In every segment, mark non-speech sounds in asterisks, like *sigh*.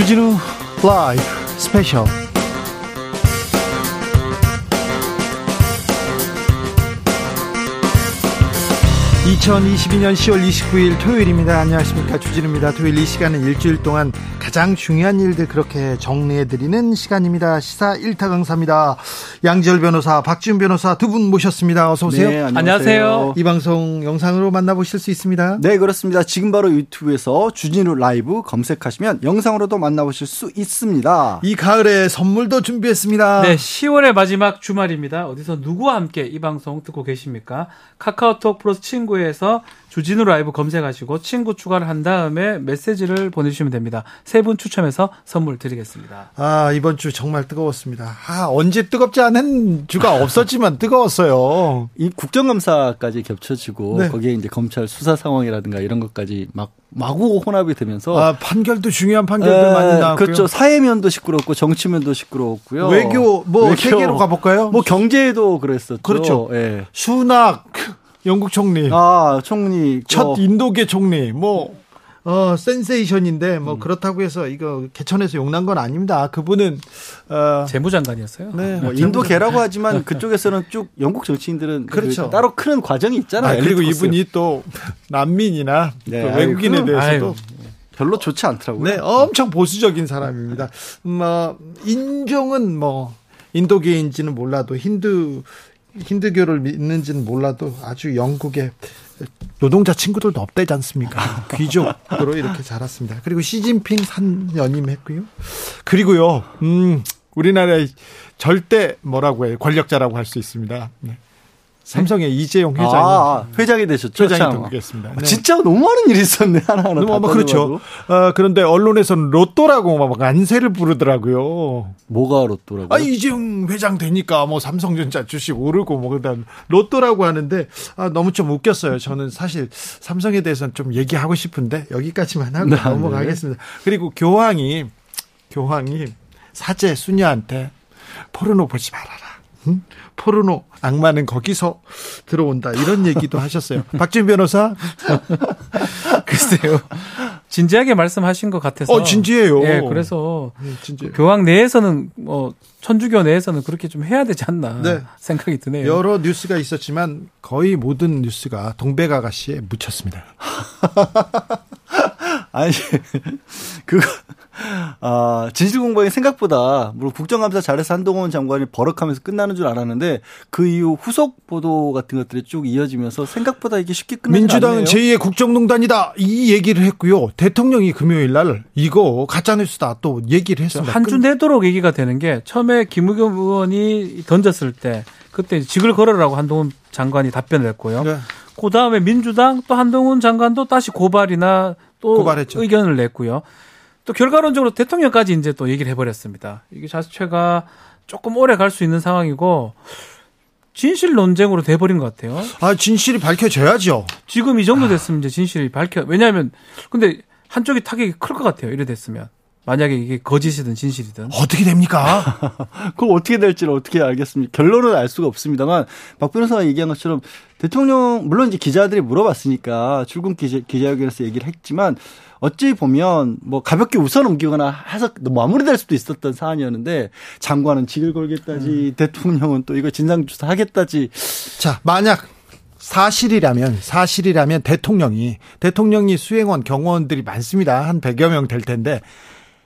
주진우 라이브 스페셜 2022년 10월 29일 토요일입니다. 안녕하십니까. 주진우입니다. 토요일 이 시간은 일주일 동안 가장 중요한 일들 그렇게 정리해드리는 시간입니다. 시사 1타 강사입니다. 양지열 변호사, 박지훈 변호사 두 분 모셨습니다. 어서오세요. 네, 안녕하세요. 이 방송 영상으로 만나보실 수 있습니다. 네, 그렇습니다. 지금 바로 유튜브에서 주진우 라이브 검색하시면 영상으로도 만나보실 수 있습니다. 이 가을에 선물도 준비했습니다. 네, 10월의 마지막 주말입니다. 어디서 누구와 함께 이 방송 듣고 계십니까? 카카오톡 플러스 친구 에서 주진우 라이브 검색하시고 친구 추가를 한 다음에 메시지를 보내주시면 됩니다. 세 분 추첨해서 선물 드리겠습니다. 아, 이번 주 정말 뜨거웠습니다. 아, 언제 뜨겁지 않은 주가 없었지만 뜨거웠어요. 이 국정감사까지 겹쳐지고 네. 거기에 이제 검찰 수사 상황이라든가 이런 것까지 막 마구 혼합이 되면서 아, 판결도 중요한 판결들 에, 많이 나왔고요. 그렇죠. 사회면도 시끄럽고 정치면도 시끄러웠고요. 외교 뭐 외교. 세계로 가볼까요? 뭐 경제도 그랬었죠. 그렇죠. 예. 수낙 영국 총리, 아, 총리 첫 어, 인도계 총리, 뭐 어, 센세이션인데 뭐 음. 그렇다고 해서 이거 개천에서 용난 건 아닙니다. 그분은 어, 재무장관이었어요. 네, 뭐 인도계라고 하지만 그쪽에서는 쭉 영국 정치인들은 그렇죠. 그 따로 크는 과정이 있잖아요. 아, 그리고. 이분이 또 난민이나 네, 그 아유, 외국인에 그럼, 대해서도 아유, 별로 좋지 않더라고요. 네, 엄청 보수적인 사람입니다. 뭐 인종은 뭐 인도계인지는 몰라도 힌두 힌두교를 믿는지는 몰라도 아주 영국의 노동자 친구들도 없대지 않습니까? *laughs* 귀족으로 이렇게 자랐습니다. 그리고 시진핑 산 연임 했고요. 그리고요, 음, 우리나라의 절대 뭐라고 해요? 권력자라고 할 수 있습니다. 네. 삼성의 이재용 회장이 아, 회장이 되셨죠. 회장이 참. 등극했습니다. 아, 네. 진짜 너무 많은 일이 있었네 하나하나. 너무 다 아마 그렇죠. 어, 그런데 언론에서는 로또라고 막 만세를 부르더라고요. 뭐가 로또라고? 아, 이재용 회장 되니까 뭐 삼성전자 주식 오르고 뭐 그다음 로또라고 하는데 아, 너무 좀 웃겼어요. 저는 사실 삼성에 대해서는 좀 얘기하고 싶은데 여기까지만 하고 네, 넘어가겠습니다. 그리고 교황이 교황이 사제 수녀한테 포르노 보지 말아라. 응? 포르노 악마는 거기서 들어온다 이런 얘기도 하셨어요. *laughs* 박진 변호사, *laughs* 글쎄요. 진지하게 말씀하신 것 같아서. 어 진지해요. 예, 그래서 네, 진지. 교황 내에서는 뭐 천주교 내에서는 그렇게 좀 해야 되지 않나 네. 생각이 드네요. 여러 뉴스가 있었지만 거의 모든 뉴스가 동백 아가씨에 묻혔습니다. *laughs* 아니 *laughs* 그거 아 진실 공방이 생각보다 물론 국정감사 잘해서 한동훈 장관이 버럭하면서 끝나는 줄 알았는데 그 이후 후속 보도 같은 것들이 쭉 이어지면서 생각보다 이게 쉽게 끝나지 민주당은 않네요. 제2의 국정농단이다 이 얘기를 했고요. 대통령이 금요일 날 이거 가짜뉴스다 또 얘기를 했습니다. 한 주 내도록 얘기가 되는 게 처음에 김의겸 의원이 던졌을 때 그때 직을 걸으라고 한동훈 장관이 답변을 했고요. 네. 그 다음에 민주당 또 한동훈 장관도 다시 고발이나 또 고발했죠. 의견을 냈고요. 또 결과론적으로 대통령까지 이제 또 얘기를 해버렸습니다. 이게 자체가 조금 오래 갈 수 있는 상황이고 진실 논쟁으로 돼버린 것 같아요. 아 진실이 밝혀져야죠. 지금 이 정도 됐으면 이제 진실이 밝혀. 왜냐하면 근데 한쪽이 타격이 클 것 같아요. 이래 됐으면 만약에 이게 거짓이든 진실이든. 어떻게 됩니까? *laughs* 그걸 어떻게 될지를 어떻게 알겠습니까? 결론은 알 수가 없습니다만 박 변호사가 얘기한 것처럼 대통령 물론 이제 기자들이 물어봤으니까 출근 기자, 기자회견에서 얘기를 했지만 어찌 보면 뭐 가볍게 웃어 넘기거나 해서 마무리될 수도 있었던 사안이었는데 장관은 직을 걸겠다지 대통령은 또 이거 진상 조사 하겠다지 자 만약 사실이라면 사실이라면 대통령이 대통령이 수행원 경호원들이 많습니다. 한 100여 명 될 텐데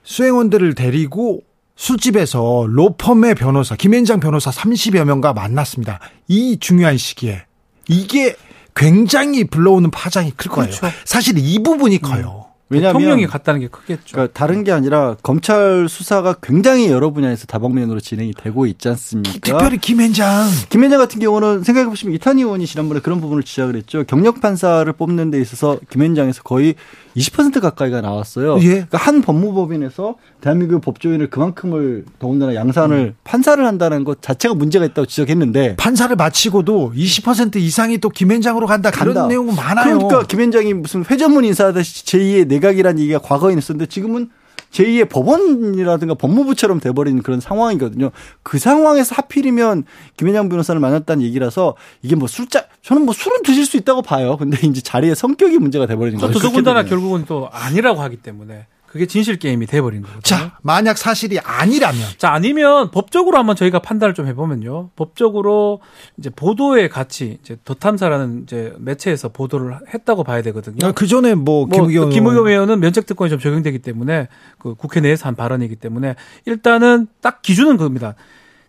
수행원들을 데리고 술집에서 로펌의 변호사 김현장 변호사 30여 명과 만났습니다. 이 중요한 시기에 이게 굉장히 불러오는 파장이 클 거예요. 그렇죠. 사실 이 부분이 커요. 왜냐하면 대통령이 갔다는 게 크겠죠. 그러니까 다른 게 아니라 검찰 수사가 굉장히 여러 분야에서 다방면으로 진행이 되고 있지 않습니까? 특별히 김현장 김현장 같은 경우는 생각해 보시면 이탄희 의원이 지난번에 그런 부분을 지적을 했죠. 경력 판사를 뽑는 데 있어서 김현장에서 거의 20% 가까이가 나왔어요. 예. 그러니까 한 법무법인에서 대한민국 법조인을 그만큼을 더군다나 양산을 판사를 한다는 것 자체가 문제가 있다고 지적했는데 판사를 마치고도 20% 이상이 또 김현장으로 간다 그런 간다. 내용은 많아요. 그러니까 김현장이 무슨 회전문 인사하듯이 제2의 내각이라는 얘기가 과거에 있었는데 지금은 제2의 법원이라든가 법무부처럼 돼버린 그런 상황이거든요. 그 상황에서 하필이면 김현장 변호사를 만났다는 얘기라서 이게 뭐 술자 저는 뭐 술은 드실 수 있다고 봐요. 근데 이제 자리의 성격이 문제가 돼버리는 그렇게 더군다나. 결국은 또 아니라고 하기 때문에 그게 진실 게임이 돼버린 거거든요. 자, 만약 사실이 아니라면 자, 아니면 법적으로 한번 저희가 판단을 좀 해보면요. 법적으로 이제 보도의 가치, 이제 더 탐사라는 이제 매체에서 보도를 했다고 봐야 되거든요. 그 전에 뭐뭐 김의겸 김의겸 의원은 면책 특권이 좀 적용되기 때문에 그 국회 내에서 한 발언이기 때문에 일단은 딱 기준은 그겁니다.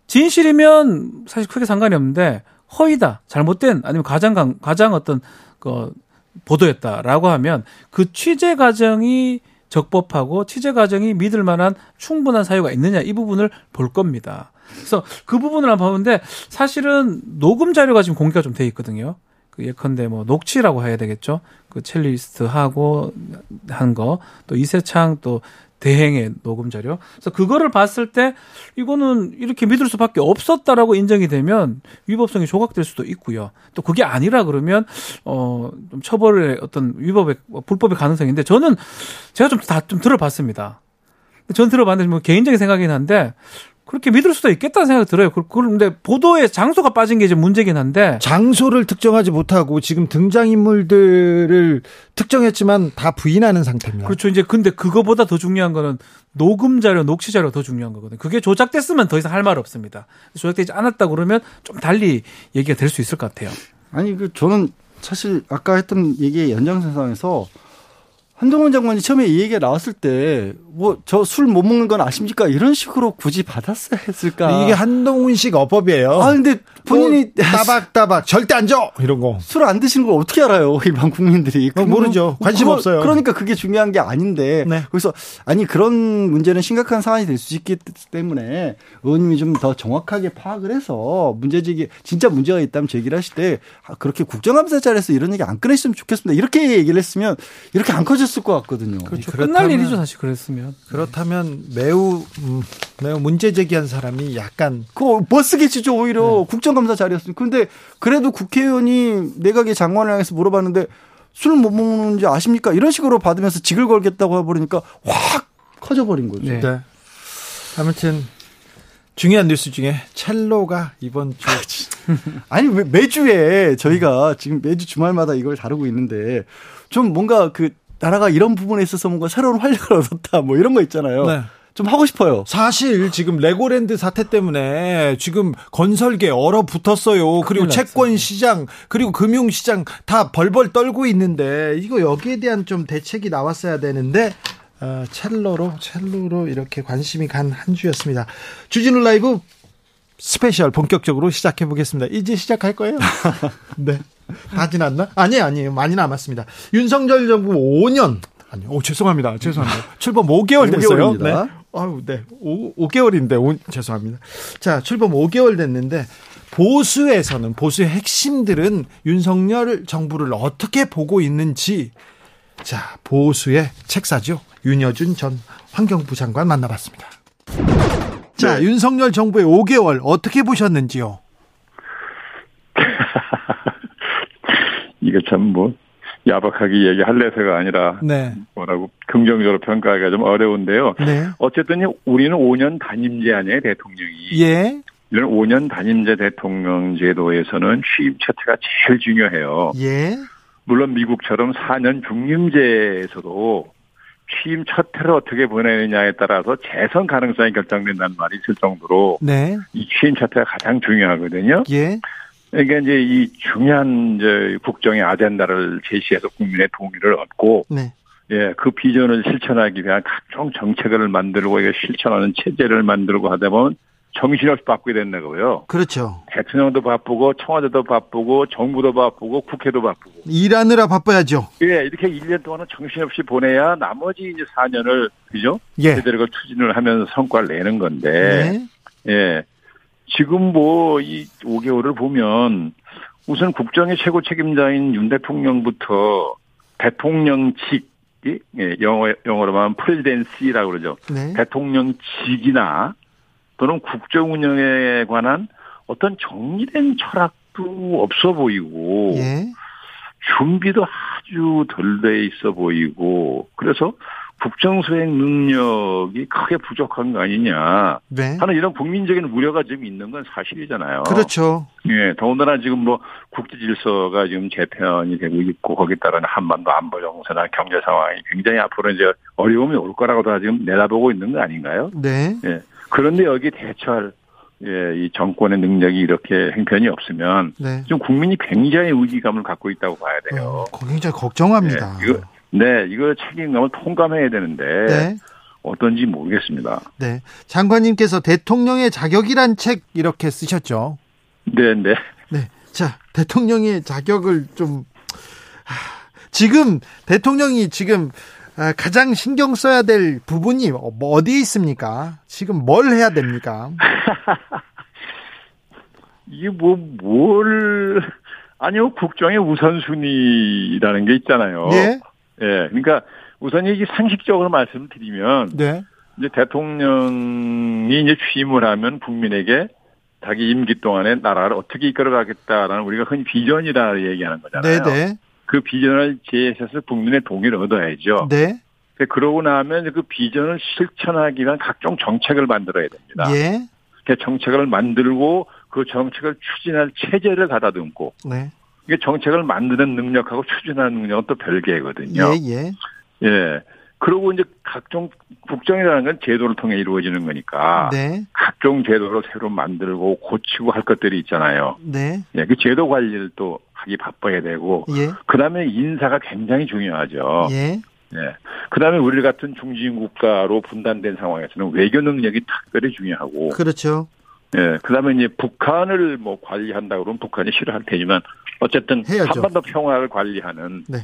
진실이면 사실 크게 상관이 없는데 허위다, 잘못된 아니면 가장 강- 가장 어떤 그 보도였다라고 하면 그 취재 과정이 적법하고 취재 과정이 믿을 만한 충분한 사유가 있느냐 이 부분을 볼 겁니다. 그래서 그 부분을 한번 보는데 사실은 녹음 자료가 지금 공개가 좀 돼 있거든요. 그 예컨대 뭐 녹취라고 해야 되겠죠. 그 첼리스트 하고 한 거 또 이세창 또 대행의 녹음 자료. 그래서 그거를 봤을 때 이거는 이렇게 믿을 수밖에 없었다라고 인정이 되면 위법성이 조각될 수도 있고요. 또 그게 아니라 그러면 어좀 처벌의 어떤 위법의 불법의 가능성인데 저는 제가 좀 다좀 들어봤습니다. 전 들어봤는데 뭐 개인적인 생각이긴 한데 그렇게 믿을 수도 있겠다는 생각이 들어요. 그- 그런데 보도에 장소가 빠진 게 이제 문제긴 한데 장소를 특정하지 못하고 지금 등장 인물들을 특정했지만 다 부인하는 상태입니다. 그렇죠. 이제 근데 그거보다 더 중요한 거는 녹음 자료, 녹취 자료가 더 중요한 거거든요. 그게 조작됐으면 더 이상 할 말 없습니다. 조작되지 않았다 그러면 좀 달리 얘기가 될 수 있을 것 같아요. 아니 그 저는 사실 아까 했던 얘기의 연장선상에서 한동훈 장관이 처음에 이 얘기가 나왔을 때 뭐 저 술 못 먹는 건 아십니까 이런 식으로 굳이 받았어야 했을까? 이게 한동훈식 어법이에요. 아 근데 본인이 뭐 따박따박 절대 안 줘! 이런 거. 술 안 드시는 걸 어떻게 알아요 *laughs* 일반 국민들이 어, 모르죠. 관심 그거- 없어요. 그러니까 그게 중요한 게 아닌데 네. 그래서 아니 그런 문제는 심각한 사안이 될 수 있기 때문에 의원님이 좀 더 정확하게 파악을 해서 문제제기 진짜 문제가 있다면 제기를 하실 때 아, 그렇게 국정감사 자리에서 이런 얘기 안 꺼냈으면 좋겠습니다 이렇게 얘기를 했으면 이렇게 안 커 졌을 것 같거든요. 그렇죠. 그렇다면- 끝날 일이죠, 사실 그랬으면. 그렇다면 매우, 음, 매우 문제 제기한 사람이 약간 그거 머스게치죠 오히려 네. 국정감사 자리였으니 근데 그래도 국회의원이 내각의 장관을 향해서 물어봤는데 술못 먹는지 아십니까 이런 식으로 받으면서 직을 걸겠다고 해버리니까 확 커져버린 거죠. 네. 네. 아무튼 중요한 뉴스 중에 첼로가 이번 주 아니 왜 매주에 저희가 지금 매주 주말마다 이걸 다루고 있는데 좀 뭔가 그 나라가 이런 부분에 있어서 뭔가 새로운 활력을 *laughs* 얻었다 뭐 이런 거 있잖아요. 네. 좀 하고 싶어요. 사실 지금 레고랜드 사태 때문에 지금 건설계 얼어붙었어요. 그리고 채권 시장 그리고 금융 시장 다 벌벌 떨고 있는데 이거 여기에 대한 좀 대책이 나왔어야 되는데 어, 첼로로 첼로로 이렇게 관심이 간 한 주였습니다. 주진우 라이브 스페셜 본격적으로 시작해 보겠습니다. 이제 시작할 거예요. *laughs* 네. 다 지났나? 아니에요, 아니에요. 많이 남았습니다. 윤석열 정부 5년. 아니, 오, 죄송합니다. 죄송합니다. *laughs* 출범 5개월 됐어요. 5개월입니다. 네. 아유, 네. 5, 5개월인데, 오, 죄송합니다. 자, 출범 5개월 됐는데, 보수에서는, 보수의 핵심들은 윤석열 정부를 어떻게 보고 있는지, 자, 보수의 책사죠. 윤여준 전 환경부 장관 만나봤습니다. 자, 윤석열 정부의 5개월 어떻게 보셨는지요? *laughs* 이게 참뭐 야박하게 얘기할래서가 아니라 네. 뭐라고 긍정적으로 평가하기가 좀 어려운데요. 네. 어쨌든 우리는 5년 단임제 아니에요 대통령이. 예. 이런 5년 단임제 대통령 제도에서는 취임 첫해가 제일 중요해요. 예. 물론 미국처럼 4년 중임제에서도 취임 첫 해를 어떻게 보내느냐에 따라서 재선 가능성이 결정된다는 말이 있을 정도로 네. 이 취임 첫 해가 가장 중요하거든요. 예. 그러니까 이제 이 중요한 이제 국정의 아젠다를 제시해서 국민의 동의를 얻고 네. 예, 그 비전을 실천하기 위한 각종 정책을 만들고 이거 실천하는 체제를 만들고 하다 보면 정신없이 바쁘게 된다 고요. 그렇죠. 대통령도 바쁘고 청와대도 바쁘고 정부도 바쁘고 국회도 바쁘고. 일하느라 바빠야죠. 예, 이렇게 1년 동안은 정신없이 보내야 나머지 이제 4년을 그죠? 예. 제대로 그 추진을 하면서 성과를 내는 건데. 네. 예. 지금 뭐 이 5개월을 보면 우선 국정의 최고 책임자인 윤 대통령부터 대통령직 예, 영어 영어로 말하면 프레지덴시라고 그러죠. 네. 대통령직이나 또는 국정 운영에 관한 어떤 정리된 철학도 없어 보이고 예. 준비도 아주 덜 돼 있어 보이고 그래서 국정 수행 능력이 크게 부족한 거 아니냐 네. 하는 이런 국민적인 우려가 지금 있는 건 사실이잖아요. 그렇죠. 예, 더군다나 지금 뭐 국제 질서가 지금 재편이 되고 있고 거기에 따른 한반도 안보 정세나 경제 상황이 굉장히 앞으로 이제 어려움이 올 거라고 다 지금 내다보고 있는 거 아닌가요? 네. 예. 그런데 여기 대처할 예, 이 정권의 능력이 이렇게 행편이 없으면 네. 지금 국민이 굉장히 위기감을 갖고 있다고 봐야 돼요. 어, 굉장히 걱정합니다. 예, 이거 네, 이거 책임감을 통감해야 되는데 네. 어떤지 모르겠습니다. 네. 장관님께서 대통령의 자격이란 책 이렇게 쓰셨죠. 네, 네. 네. 자, 대통령의 자격을 좀 하, 지금 대통령이 지금 아, 가장 신경 써야 될 부분이 뭐 어디에 있습니까? 지금 뭘 해야 됩니까? *laughs* 이게 뭐 뭘 아니요 국정의 우선순위라는 게 있잖아요. 예. 예, 그러니까 우선 이게 상식적으로 말씀을 드리면 네. 이제 대통령이 이제 취임을 하면 국민에게 자기 임기 동안에 나라를 어떻게 이끌어가겠다라는 우리가 흔히 비전이라 얘기하는 거잖아요. 네, 네. 그 비전을 제시해서 국민의 동의를 얻어야죠. 네. 그러고 나면 그 비전을 실천하기 위한 각종 정책을 만들어야 됩니다. 예. 그 정책을 만들고 그 정책을 추진할 체제를 가다듬고 네. 이게 정책을 만드는 능력하고 추진하는 능력은 또 별개거든요. 예, 예. 예. 그리고 이제 각종 국정이라는 건 제도를 통해 이루어지는 거니까 네. 각종 제도를 새로 만들고 고치고 할 것들이 있잖아요. 네. 예, 그 제도 관리를 또 하기 바빠야 되고 예. 그다음에 인사가 굉장히 중요하죠. 예. 예. 그다음에 우리 같은 중진 국가로 분단된 상황에서는 외교 능력이 특별히 중요하고 그렇죠. 예. 그다음에 이제 북한을 뭐 관리한다 그러면 북한이 싫어할 테지만 어쨌든 해야죠. 한반도 평화를 관리하는 네.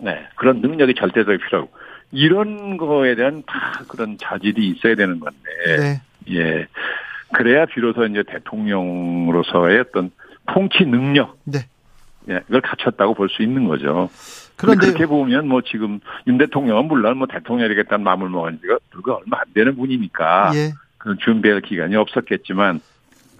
네, 그런 능력이 절대적으로 필요하고 이런 거에 대한 다 그런 자질이 있어야 되는 건데 네. 예. 그래야 비로소 이제 대통령으로서의 어떤 통치 능력 네. 예, 이걸 갖췄다고 볼 수 있는 거죠. 그런데 그렇게 보면 뭐 지금 윤 대통령은 물론 뭐 대통령이 되겠다는 마음을 먹은 지가 불과 얼마 안 되는 분이니까 예. 그 준비할 기간이 없었겠지만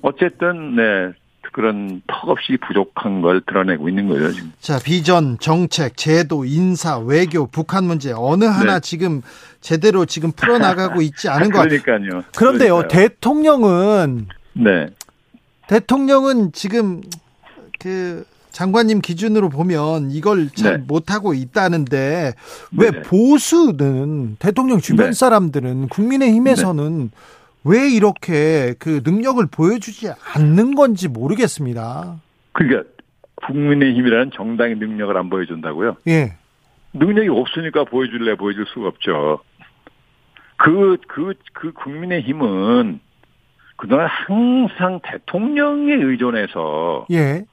어쨌든 네 그런 턱없이 부족한 걸 드러내고 있는 거예요 지금. 자, 비전, 정책, 제도, 인사, 외교, 북한 문제 어느 하나 네. 지금 제대로 지금 풀어 나가고 있지 *laughs* 않은 것 같아요. 그러니까요. 그런데요, 그러니까요. 대통령은 네. 대통령은 지금 그 장관님 기준으로 보면 이걸 잘 네. 못하고 있다는데 왜 네. 보수는 대통령 주변 네. 사람들은 국민의힘에서는 왜 이렇게 그 능력을 보여주지 않는 건지 모르겠습니다. 그러니까 국민의힘이라는 정당의 능력을 안 보여준다고요? 예. 능력이 없으니까 보여줄래 보여줄 수가 없죠. 그, 그, 그 국민의힘은 그동안 항상 대통령에 의존해서 예.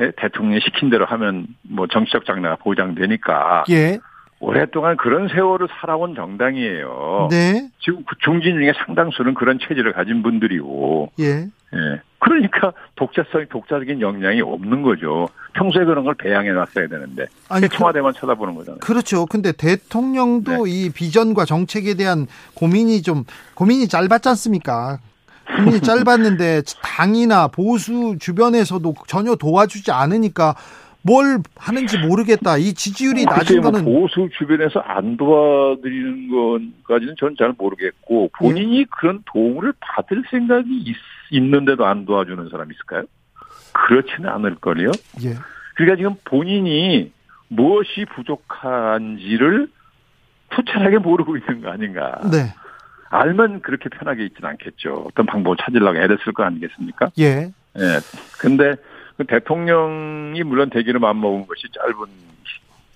예, 대통령이 시킨 대로 하면 뭐 정치적 장래가 보장되니까 예. 오랫동안 그런 세월을 살아온 정당이에요. 네. 지금 그 중진 중에 상당수는 그런 체질을 가진 분들이고, 예. 예. 그러니까 독자성, 독자적인 역량이 없는 거죠. 평소에 그런 걸 배양해 놨어야 되는데. 아니 그, 청와대만 쳐다보는 거잖아요. 그렇죠. 근데 대통령도 네. 이 비전과 정책에 대한 고민이 좀 고민이 짧았지 않습니까? 고민이 *laughs* 짧았는데 당이나 보수 주변에서도 전혀 도와주지 않으니까 뭘 하는지 모르겠다. 이 지지율이 낮은 글쎄요, 뭐 거는 보수 주변에서 안 도와드리는 것까지는 저는 잘 모르겠고 본인이 그런 도움을 받을 생각이 있, 있는데도 안 도와주는 사람이 있을까요? 그렇지는 않을 걸요. 예. 그러니까 지금 본인이 무엇이 부족한지를 투철하게 모르고 있는 거 아닌가. 네. 알면 그렇게 편하게 있지는 않겠죠. 어떤 방법을 찾으려고 애를 쓸 거 아니겠습니까? 예. 예. 근데 그 대통령이 물론 대기를 마음먹은 것이 짧은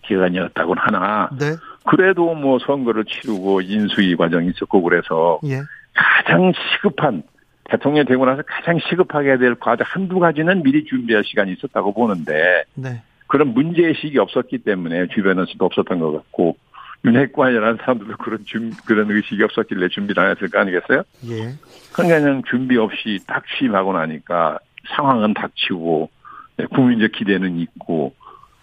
기간이었다고는 하나 네. 그래도 뭐 선거를 치르고 인수위 과정이 있었고 그래서 예. 가장 시급한 대통령이 되고 나서 가장 시급하게 해야 될 과제 한두 가지는 미리 준비할 시간이 있었다고 보는데 네. 그런 문제의식이 없었기 때문에 주변에서도 없었던 것 같고 윤핵관이라는 사람들도 그런 준, 그런 의식이 없었길래 준비를 안 했을 거 아니겠어요? 예. 그러니까 그냥 준비 없이 딱 취임하고 나니까 상황은 닥치고 예, 국민적 기대는 있고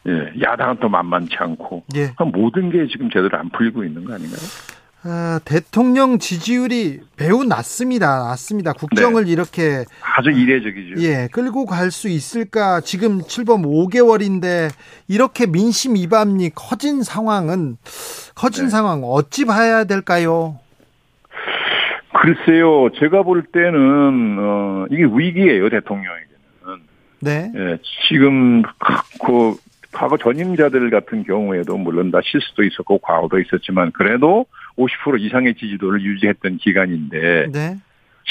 예, 야당은 또 만만치 않고 예. 모든 게 지금 제대로 안 풀리고 있는 거 아닌가요? 아, 대통령 지지율이 매우 낮습니다. 낮습니다. 국정을 네. 이렇게 아주 이례적이죠. 예 끌고 갈 수 있을까? 지금 출범 5개월인데 이렇게 민심 이반이 커진 상황은 커진 네. 상황 어찌 봐야 될까요? 글쎄요, 제가 볼 때는 어, 이게 위기예요 대통령에게는. 네, 예, 지금 가- 그 과거 전임자들 같은 경우에도 물론 다 실수도 있었고 과오도 있었지만 그래도 50% 이상의 지지도를 유지했던 기간인데 네,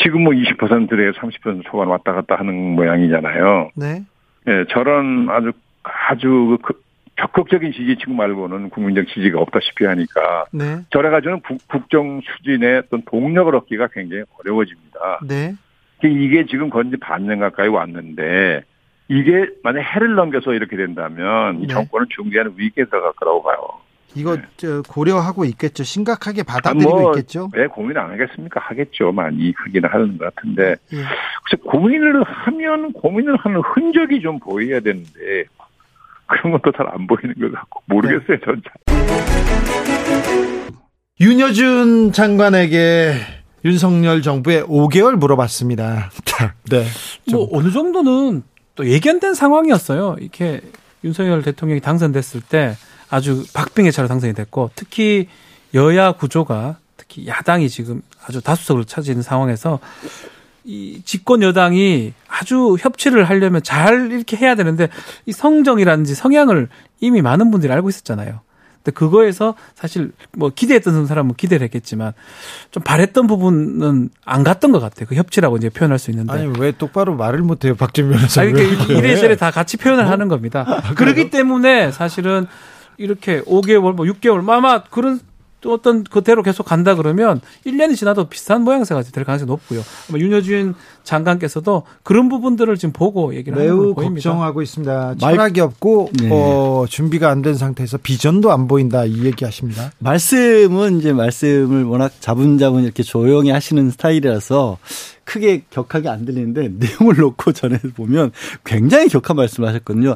지금 뭐 20%에 30% 초반 왔다 갔다 하는 모양이잖아요. 네, 예, 저런 아주 아주 그 적극적인 지지층 말고는 국민적 지지가 없다시피 하니까 네, 저래 가지고는 국- 국정 추진의 어떤 동력을 얻기가 굉장히 어려워집니다. 네. 이게 지금 건지 반년 가까이 왔는데 이게 만약 해를 넘겨서 이렇게 된다면 이 네. 정권은 중대한 위기에 들어갈 거라고 봐요. 이거 저 고려하고 있겠죠. 심각하게 받아들이고 뭐, 있겠죠. 왜 고민 안 하겠습니까? 하겠죠. 많이 하기는 하는 것 같은데 예. 글쎄 고민을 하면 고민을 하는 흔적이 좀 보여야 되는데 그런 것도 잘안 보이는 것 같고 모르겠어요. 전 잘. 윤여준 장관에게 윤석열 정부의 5개월 물어봤습니다. 네. 좀뭐 어느 정도는 또 예견된 상황이었어요. 이렇게 윤석열 대통령이 당선됐을 때 아주 박빙의 차로 당선이 됐고 특히 여야 구조가 특히 야당이 지금 아주 다수석을 차지하는 상황에서 이 집권 여당이 아주 협치를 하려면 잘 이렇게 해야 되는데 이 성정이라든지 성향을 이미 많은 분들이 알고 있었잖아요. 근데 그거에서 사실 뭐 기대했던 사람은 기대를 했겠지만 좀 바랬던 부분은 안 갔던 것 같아요. 그 협치라고 이제 표현할 수 있는데. 아니 왜 똑바로 말을 못해요, 박진 변호사? 아니, 그러니까 이래저래 다 같이 표현을 하는 겁니다. 아, 그렇기 때문에 사실은 이렇게 5개월, 뭐 6개월, 뭐 아마 그런 또 어떤 그대로 계속 간다 그러면 1년이 지나도 비슷한 모양새가 될 가능성이 높고요. 아마 윤여준 장관께서도 그런 부분들을 지금 보고 얘기를 하는 매우 걸로 보입니다. 걱정하고 있습니다. 말- 철학이 없고 네. 어, 준비가 안 된 상태에서 비전도 안 보인다 이 얘기하십니다. 말씀은 이제 말씀을 워낙 자분자분 이렇게 조용히 하시는 스타일이라서 크게 격하게 안 들리는데 *laughs* 내용을 놓고 전해 보면 굉장히 격한 말씀을 하셨거든요.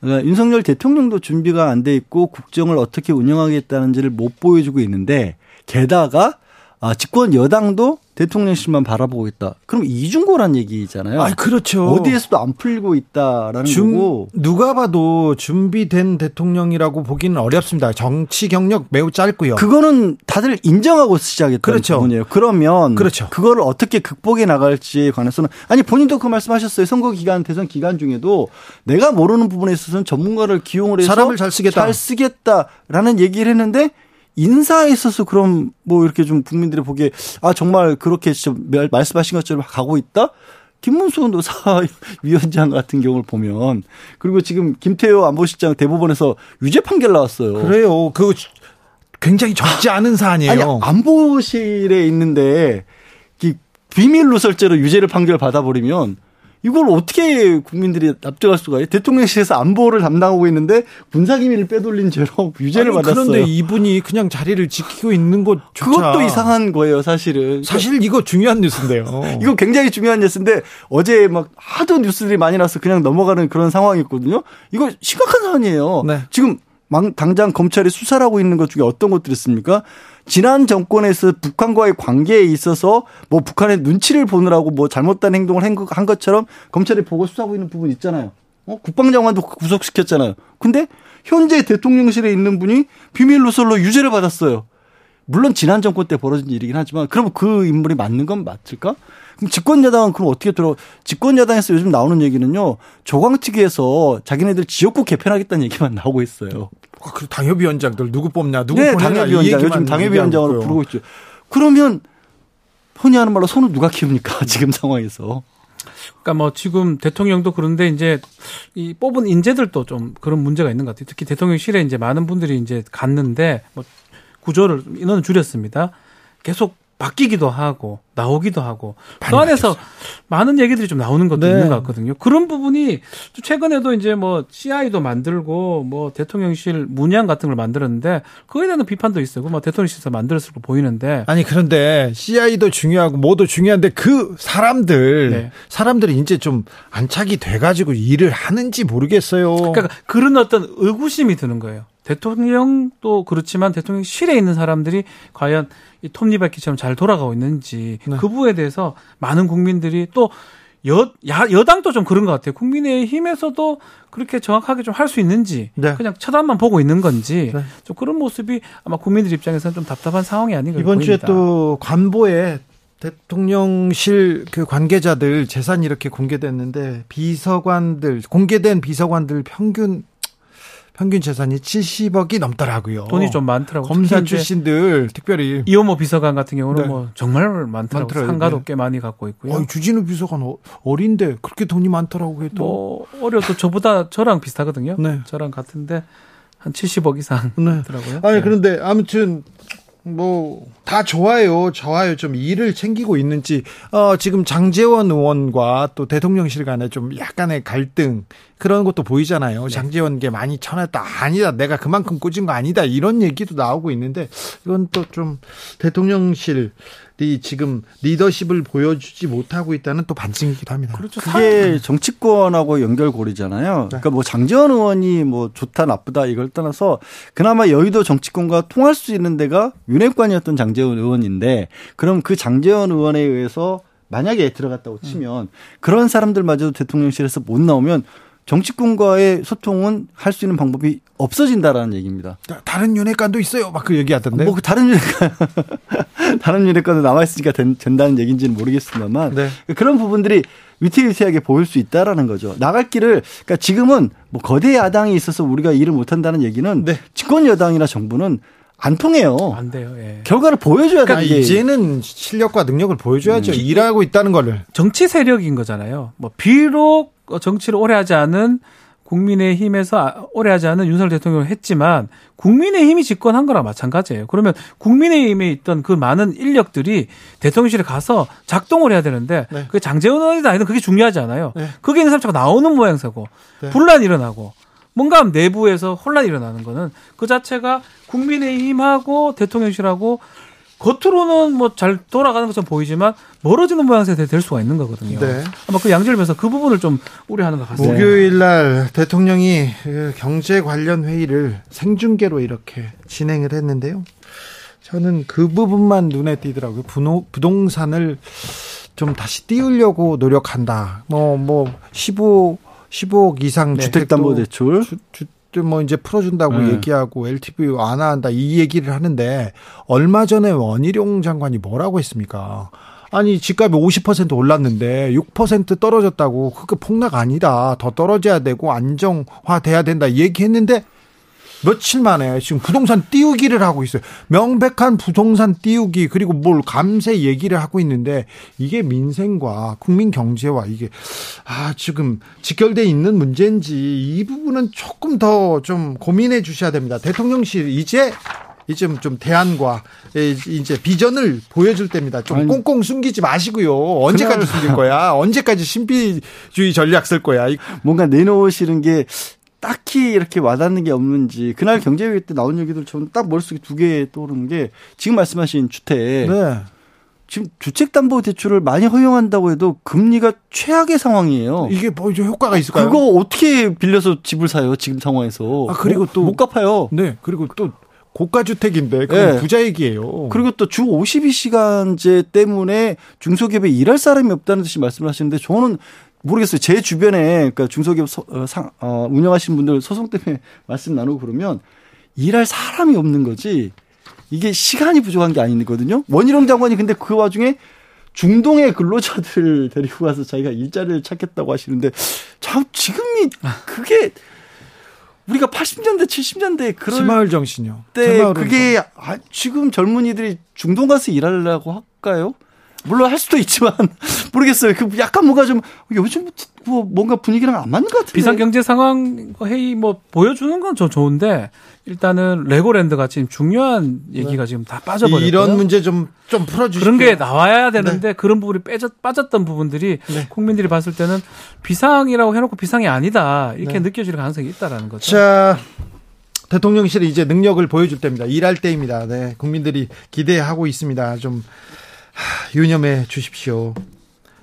그러니까 윤석열 대통령도 준비가 안 돼 있고 국정을 어떻게 운영하겠다는지를 못 보여주고 있는데 게다가 아, 집권 여당도 대통령실만 바라보고 있다. 그럼 이중고란 얘기잖아요. 아, 그렇죠. 어디에서도 안 풀리고 있다라는 준- 거고. 누가 봐도 준비된 대통령이라고 보기는 어렵습니다. 정치 경력 매우 짧고요. 그거는 다들 인정하고 시작했던 그렇죠. 부분이에요. 그러면 그렇죠. 그거를 어떻게 극복해 나갈지에 관해서는 아니 본인도 그 말씀하셨어요. 선거 기간 대선 기간 중에도 내가 모르는 부분에 있어서는 전문가를 기용을 해서 사람을 잘 쓰겠다. 잘 쓰겠다라는 얘기를 했는데 인사에 있어서 그럼 뭐 이렇게 좀 국민들이 보기에 아 정말 그렇게 진짜 말- 말씀하신 것처럼 가고 있다? 김문수 노사위원장 *laughs* 같은 경우를 보면 그리고 지금 김태호 안보실장 대법원에서 유죄 판결 나왔어요. 그래요. 그 굉장히 적지 않은 사안이에요. 아니 안보실에 있는데 이 비밀 누설죄로 유죄를 판결 받아버리면 이걸 어떻게 국민들이 납득할 수가 있어요? 대통령실에서 안보를 담당하고 있는데 군사기밀을 빼돌린 죄로 *laughs* 유죄를 아니, 받았어요. 그런데 이분이 그냥 자리를 지키고 있는 것조차 그것도 이상한 거예요, 사실은. 사실 이거 중요한 뉴스인데요. *laughs* 이거 굉장히 중요한 뉴스인데 어제 막 하도 뉴스들이 많이 나서 그냥 넘어가는 그런 상황이었거든요. 이거 심각한 사안이에요. 네. 지금 망- 당장 검찰이 수사를 하고 있는 것 중에 어떤 것들이 있습니까? 지난 정권에서 북한과의 관계에 있어서 뭐 북한의 눈치를 보느라고 뭐 잘못된 행동을 한 것처럼 검찰이 보고 수사하고 있는 부분 있잖아요. 어? 국방장관도 구속시켰잖아요. 근데 현재 대통령실에 있는 분이 비밀 누설로 유죄를 받았어요. 물론 지난 정권 때 벌어진 일이긴 하지만 그럼 그 인물이 맞는 건 맞을까? 그럼 집권 여당은 그럼 어떻게 들어? 집권 여당에서 요즘 나오는 얘기는요. 조광특위에서 자기네들 지역구 개편하겠다는 얘기만 나오고 있어요. 아, 그 당협위원장들 누구 뽑냐, 누구 네, 당협위원장 요즘 당협위원장으로 부르고 있죠. 그러면 흔히 하는 말로 손을 누가 키웁니까? *laughs* 지금 상황에서. 그러니까 뭐 지금 대통령도 그런데 이제 이 뽑은 인재들도 좀 그런 문제가 있는 것 같아요. 특히 대통령실에 이제 많은 분들이 이제 갔는데 뭐 구조를 인원을 줄였습니다. 계속 바뀌기도 하고 나오기도 하고 그 안에서 많은 얘기들이 좀 나오는 것도 네. 있는 것 같거든요. 그런 부분이 좀 최근에도 이제 뭐 CI도 만들고 뭐 대통령실 문양 같은 걸 만들었는데 그거에 대한 비판도 있어요. 뭐 대통령실에서 만들었을 거 보이는데 아니 그런데 CI도 중요하고 뭐도 중요한데 그 사람들 네. 사람들이 이제 좀 안착이 돼가지고 일을 하는지 모르겠어요. 그러니까 그런 어떤 의구심이 드는 거예요. 대통령도 그렇지만 대통령실에 있는 사람들이 과연 이 톱니바퀴처럼 잘 돌아가고 있는지 네. 그 부분에 대해서 많은 국민들이 또 여, 야, 여당도 좀 그런 것 같아요. 국민의 힘에서도 그렇게 정확하게 좀 할 수 있는지 네. 그냥 쳐다만 보고 있는 건지 네. 좀 그런 모습이 아마 국민들 입장에서는 좀 답답한 상황이 아닌가 이번 주에 보입니다. 또 관보에 대통령실 그 관계자들 재산이 이렇게 공개됐는데 비서관들 공개된 비서관들 평균 평균 재산이 70억이 넘더라고요. 돈이 좀 많더라고요. 검사 출신들 특별히 이호모 비서관 같은 경우는 네. 뭐 정말 많더라고요. 많더라고요. 상가도 네. 꽤 많이 갖고 있고요. 어, 주진우 비서관 어, 어린데 그렇게 돈이 많더라고요. 해도. 뭐 어려도 저보다 저랑 비슷하거든요. 네. 저랑 같은데 한 70억 이상 네. 더라고요. 아니 그런데 아무튼 뭐 다 좋아요, 좋아요. 좀 일을 챙기고 있는지. 어 지금 장재원 의원과 또 대통령실 간에 좀 약간의 갈등. 그런 것도 보이잖아요. 장재원께 많이 쳐냈다. 아니다, 내가 그만큼 꽂은 거 아니다. 이런 얘기도 나오고 있는데 이건 또 좀 대통령실 이 지금 리더십을 보여주지 못하고 있다는 또 반증이기도 합니다. 그렇죠. 그게 정치권하고 연결고리잖아요. 그러니까 뭐 장재원 의원이 뭐 좋다 나쁘다 이걸 떠나서 그나마 여의도 정치권과 통할 수 있는 데가 윤핵관이었던 장재원 의원인데 그럼 그 장재원 의원에 의해서 만약에 들어갔다고 치면 그런 사람들마저도 대통령실에서 못 나오면 정치권과의 소통은 할 수 있는 방법이 없어진다라는 얘기입니다. 다- 다른 윤회관도 있어요. 막 그 얘기하던데. 뭐그 다른 윤핵관 *laughs* 다른 윤핵관도 나와 있으니까 된, 다는 얘기인지는 모르겠습니다만 네. 그런 부분들이 위태위태하게 보일 수 있다라는 거죠. 나갈 길을 그러니까 지금은 뭐 거대 야당이 있어서 우리가 일을 못 한다는 얘기는 네. 집권 여당이나 정부는 안 통해요. 안 돼요. 예. 결과를 보여줘야 그러니까 되는 게 이제는 실력과 능력을 보여줘야죠. 일하고 있다는 거를. 정치 세력인 거잖아요. 뭐 비록 어, 정치를 오래 하지 않은 국민의힘에서 아- 오래 하지 않은 윤석열 대통령을 했지만 국민의힘이 집권한 거랑 마찬가지예요. 그러면 국민의힘에 있던 그 많은 인력들이 대통령실에 가서 작동을 해야 되는데 네. 그 장재원 의원이든 아니든 그게 중요하지 않아요. 네. 거기에 있는 사람 자꾸 나오는 모양새고 네. 분란이 일어나고 뭔가 내부에서 혼란이 일어나는 거는 그 자체가 국민의힘하고 대통령실하고 겉으로는 뭐 잘 돌아가는 것처럼 보이지만 멀어지는 모양새 될 수가 있는 거거든요. 네. 아마 그 양질면서 그 부분을 좀 우려하는 것 같습니다. 목요일 날 대통령이 그 경제 관련 회의를 생중계로 이렇게 진행을 했는데요. 저는 그 부분만 눈에 띄더라고요. 분호, 부동산을 좀 다시 띄우려고 노력한다. 뭐, 뭐, 15, 15억 이상 네. 주택담보대출 주, 주, 뭐 이제 풀어준다고 네. 얘기하고 LTV 완화한다 이 얘기를 하는데 얼마 전에 원희룡 장관이 뭐라고 했습니까? 아니 집값이 50% 올랐는데 6% 떨어졌다고 그게 폭락 아니다 더 떨어져야 되고 안정화돼야 된다 얘기했는데 며칠 만에 지금 부동산 띄우기를 하고 있어요. 명백한 부동산 띄우기 그리고 뭘 감세 얘기를 하고 있는데 이게 민생과 국민 경제와 이게 아 지금 직결돼 있는 문제인지 이 부분은 조금 더 좀 고민해 주셔야 됩니다. 대통령실 이제 이제 좀 대안과 이제 비전을 보여줄 때입니다. 좀 아니, 꽁꽁 숨기지 마시고요. 언제까지 숨길 거야? 언제까지 신비주의 전략 쓸 거야? 이- 뭔가 내놓으시는 게 딱히 이렇게 와닿는 게 없는지 그날 경제회의 때 나온 얘기들 저는 딱 머릿속에 두 개 떠오르는 게 지금 말씀하신 주택 네. 지금 주택담보대출을 많이 허용한다고 해도 금리가 최악의 상황이에요. 이게 뭐 이제 효과가 있을까요? 그거 어떻게 빌려서 집을 사요 지금 상황에서? 아, 그리고 못- 또- 못 갚아요. 네. 그리고 또 고가 주택인데 그건 네. 부자 얘기예요. 그리고 또 주 52시간제 때문에 중소기업에 일할 사람이 없다는 듯이 말씀을 하시는데 저는 모르겠어요. 제 주변에 그러니까 중소기업 소- 어, 상, 어, 운영하시는 분들 소송 때문에 *laughs* 말씀 나누고 그러면 일할 사람이 없는 거지 이게 시간이 부족한 게 아니거든요. 원희룡 장관이 근데 그 와중에 중동의 근로자들 *laughs* 데리고 가서 자기가 일자리를 찾겠다고 하시는데 참 지금이 그게 우리가 80년대 70년대 그럴 새마을 정신이요. 때 새마을은 그게 아, 지금 젊은이들이 중동 가서 일하려고 할까요? 물론 할 수도 있지만 *laughs* 모르겠어요. 그 약간 뭔가 좀 요즘 뭐 뭔가 분위기랑 안 맞는 것 같은데. 비상경제 상황 회의 뭐 보여주는 건저 좋은데 일단은 레고랜드 같이 중요한 얘기가 지금 다 빠져버렸고요. 이런 문제 좀 좀 풀어주시고 그런 게 나와야 되는데 그런 부분이 빼졌, 빠졌던 부분들이 네. 국민들이 봤을 때는 비상이라고 해놓고 비상이 아니다 이렇게 네. 느껴질 가능성이 있다라는 거죠. 자 대통령실이 이제 능력을 보여줄 때입니다. 일할 때입니다. 네, 국민들이 기대하고 있습니다. 좀 하, 유념해 주십시오.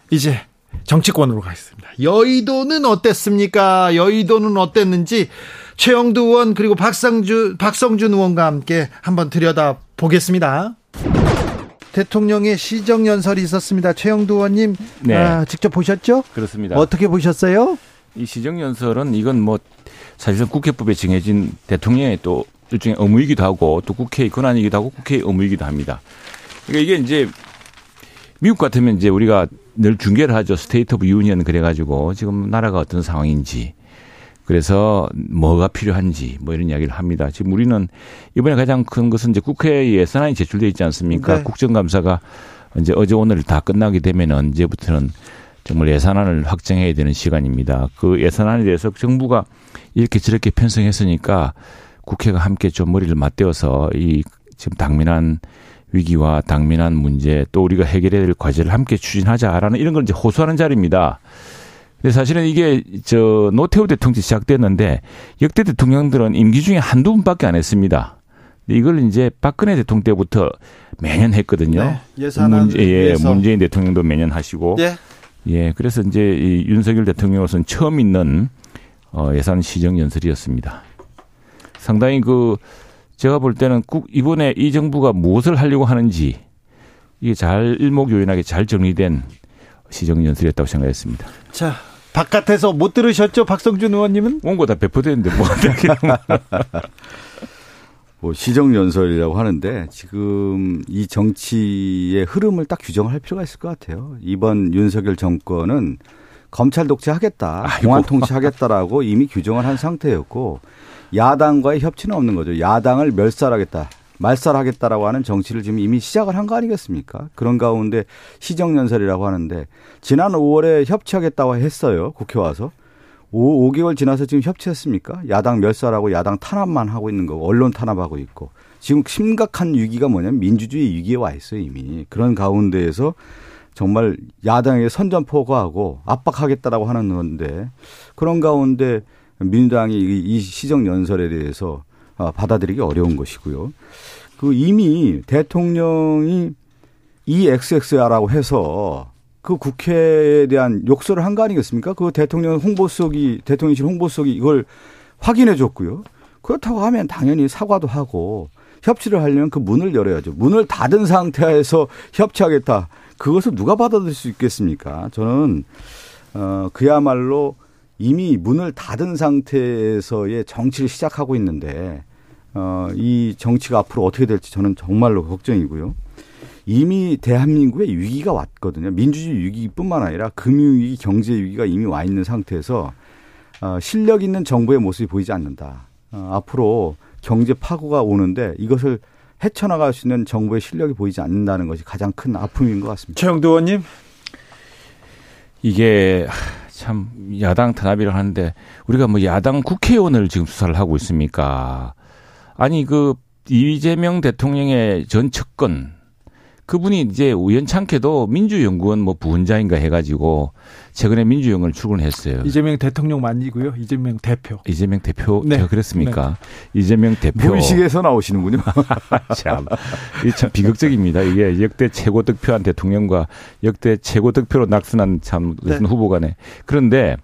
이제 정치권으로 가겠습니다. 여의도는 어땠습니까? 여의도는 어땠는지 최영두 의원 그리고 박상주 박성준 의원과 함께 한번 들여다 보겠습니다. 대통령의 시정 연설이 있었습니다. 최영두 의원님 네. 아, 직접 보셨죠? 그렇습니다. 어떻게 보셨어요? 이 시정 연설은 이건 뭐 사실상 국회법에 정해진 대통령의 또 일종의 의무이기도 하고 또 국회의 권한이기도 하고 국회의 의무이기도 합니다. 그러니까 이게 이제 미국 같으면 이제 우리가 늘 중계를 하죠. State of Union 그래가지고 지금 나라가 어떤 상황인지 그래서 뭐가 필요한지 뭐 이런 이야기를 합니다. 지금 우리는 이번에 가장 큰 것은 이제 국회 예산안이 제출돼 있지 않습니까? 네. 국정감사가 이제 어제 오늘 다 끝나게 되면은 이제부터는 정말 예산안을 확정해야 되는 시간입니다. 그 예산안에 대해서 정부가 이렇게 저렇게 편성했으니까 국회가 함께 좀 머리를 맞대어서 이 지금 당면한 위기와 당면한 문제 또 우리가 해결해야 될 과제를 함께 추진하자라는 이런 걸 이제 호소하는 자리입니다. 근데 사실은 이게 저 노태우 대통령 때 시작됐는데 역대 대통령들은 임기 중에 한두 분밖에 안 했습니다. 이걸 이제 박근혜 대통령 때부터 매년 했거든요. 네, 예산안 문제, 예, 위해서. 문재인 대통령도 매년 하시고 예. 예, 그래서 이제 이 윤석열 대통령으로서는 처음 있는 어, 예산 시정 연설이었습니다. 상당히 그 제가 볼 때는 국 이번에 이 정부가 무엇을 하려고 하는지 이게 잘 일목요연하게 잘 정리된 시정 연설이었다고 생각했습니다. 자, 바깥에서 못 들으셨죠? 박성준 의원님은? 원고 다 배포됐는데 뭐 어떻게 *laughs* 뭐 시정연설이라고 하는데 지금 이 정치의 흐름을 딱 규정할 필요가 있을 것 같아요. 이번 윤석열 정권은 검찰 독재하겠다. 공안 통치하겠다라고 이미 규정을 한 상태였고 야당과의 협치는 없는 거죠. 야당을 멸살하겠다. 말살하겠다라고 하는 정치를 지금 이미 시작을 한 거 아니겠습니까? 그런 가운데 시정연설이라고 하는데 지난 5월에 협치하겠다고 했어요. 국회 와서. 5, 5개월 지나서 지금 협치했습니까? 야당 멸살하고 야당 탄압만 하고 있는 거고 언론 탄압하고 있고 지금 심각한 위기가 뭐냐면 민주주의 위기에 와 있어요 이미 그런 가운데에서 정말 야당에게 선전포고하고 압박하겠다라고 하는 건데 그런 가운데 민주당이 이- 이 시정 연설에 대해서 아, 받아들이기 어려운 것이고요. 그 이미 대통령이 EXX라고 해서 그 국회에 대한 욕설을 한 거 아니겠습니까? 그 대통령 홍보석이 대통령실 홍보석이 이걸 확인해 줬고요. 그렇다고 하면 당연히 사과도 하고 협치를 하려면 그 문을 열어야죠. 문을 닫은 상태에서 협치하겠다. 그것을 누가 받아들일 수 있겠습니까? 저는 어 그야말로 이미 문을 닫은 상태에서의 정치를 시작하고 있는데 어 이 정치가 앞으로 어떻게 될지 저는 정말로 걱정이고요. 이미 대한민국의 위기가 왔거든요. 민주주의 위기뿐만 아니라 금융위기, 경제위기가 이미 와 있는 상태에서 어, 실력 있는 정부의 모습이 보이지 않는다. 어, 앞으로 경제 파고가 오는데 이것을 헤쳐나갈 수 있는 정부의 실력이 보이지 않는다는 것이 가장 큰 아픔인 것 같습니다. 최영두 의원님? 이게 참 야당 탄압이라 하는데 우리가 뭐 야당 국회의원을 지금 수사를 하고 있습니까? 아니 그 이재명 대통령의 전 측근 그분이 이제 우연찮게도 민주연구원 뭐 부원장인가 해가지고 최근에 민주연구원을 출근했어요. 이재명 대통령 만이고요. 이재명 대표. 이재명 대표 네. 제가 그랬습니까? 이재명 대표 무의식에서 나오시는군요. *laughs* 참, 참 비극적입니다. 이게 역대 최고 득표한 대통령과 역대 최고 득표로 낙선한 참 무슨 네. 후보 간에. 그런데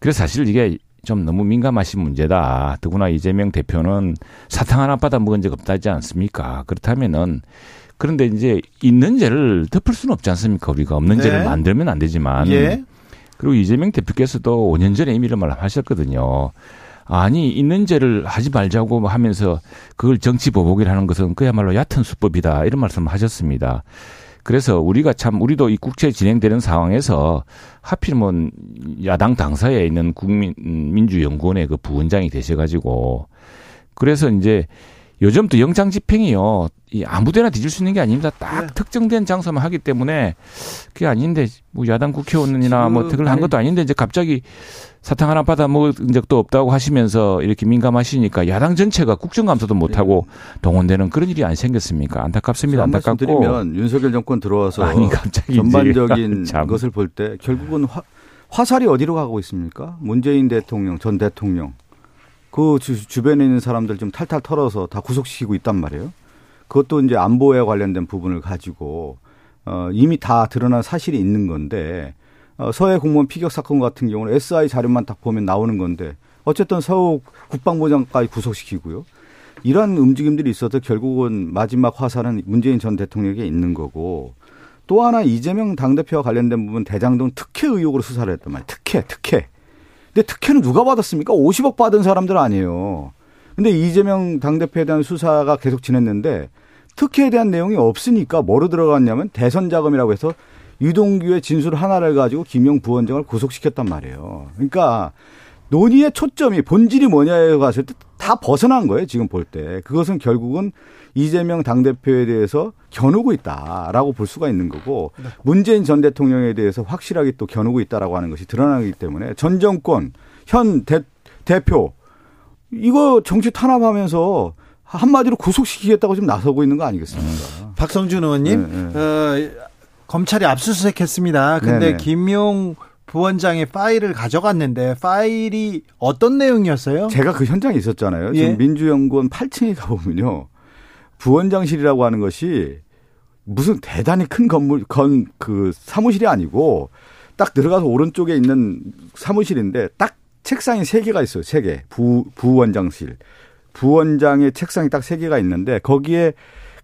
그래서 사실 이게 좀 너무 민감하신 문제다. 더구나 이재명 대표는 사탕 하나 받아 먹은 적 없다지 않습니까? 그렇다면은 그런데 이제 있는 죄를 덮을 수는 없지 않습니까? 우리가 없는 네. 죄를 만들면 안 되지만. 예. 그리고 이재명 대표께서도 5년 전에 이미 이런 말을 하셨거든요. 아니 있는 죄를 하지 말자고 하면서 그걸 정치 보복이라는 하는 것은 그야말로 얕은 수법이다 이런 말씀을 하셨습니다. 그래서 우리가 참 우리도 이 국채 진행되는 상황에서 하필이면 야당 당사에 있는 국민 음, 민주연구원의 그 부원장이 되셔 가지고 그래서 이제 요즘 또 영장 집행이요. 이 아무데나 뒤질 수 있는 게 아닙니다. 딱 네. 특정된 장소만 하기 때문에 그게 아닌데 뭐 야당 국회의원이나 뭐 특을 한 것도 아닌데 이제 갑자기 사탕 하나 받아 먹은 적도 없다고 하시면서 이렇게 민감하시니까 야당 전체가 국정감사도 못 하고 동원되는 그런 일이 안 생겼습니까? 안타깝습니다. 안타깝고 드리면 윤석열 정권 들어와서 아니 갑자기 전반적인 *laughs* 참. 것을 볼 때 결국은 화, 화살이 어디로 가고 있습니까? 문재인 대통령, 전 대통령. 그 주, 주변에 있는 사람들 좀 탈탈 털어서 다 구속시키고 있단 말이에요. 그것도 이제 안보에 관련된 부분을 가지고 어, 이미 다 드러난 사실이 있는 건데 어, 서해 공무원 피격 사건 같은 경우는 SI 자료만 딱 보면 나오는 건데 어쨌든 서욱 국방부 장까지 구속시키고요. 이런 움직임들이 있어서 결국은 마지막 화살은 문재인 전 대통령에게 있는 거고 또 하나 이재명 당대표와 관련된 부분 대장동 특혜 의혹으로 수사를 했단 말이에요. 특혜, 특혜. 근데 특혜는 누가 받았습니까? 50억 받은 사람들 아니에요. 근데 이재명 당대표에 대한 수사가 계속 진행했는데 특혜에 대한 내용이 없으니까 뭐로 들어갔냐면 대선 자금이라고 해서 유동규의 진술 하나를 가지고 김용 부원장을 구속시켰단 말이에요. 그러니까 논의의 초점이 본질이 뭐냐에 갔을 때 다 벗어난 거예요. 지금 볼 때. 그것은 결국은 이재명 당대표에 대해서 겨누고 있다라고 볼 수가 있는 거고 네. 문재인 전 대통령에 대해서 확실하게 또 겨누고 있다라고 하는 것이 드러나기 때문에 전 정권 현 대, 대표 이거 정치 탄압하면서 한마디로 구속시키겠다고 지금 나서고 있는 거 아니겠습니까? 음. 박성준 의원님, 네, 네. 어, 검찰이 압수수색했습니다. 근데 네네. 김용 부원장의 파일을 가져갔는데 파일이 어떤 내용이었어요? 제가 그 현장에 있었잖아요. 지금 예? 민주연구원 8층에 가보면요. 부원장실이라고 하는 것이 무슨 대단히 큰 건물, 건, 그 사무실이 아니고 딱 들어가서 오른쪽에 있는 사무실인데 딱 책상이 세 개가 있어요. 세 개. 부, 부원장실. 부원장의 책상이 딱 세 개가 있는데 거기에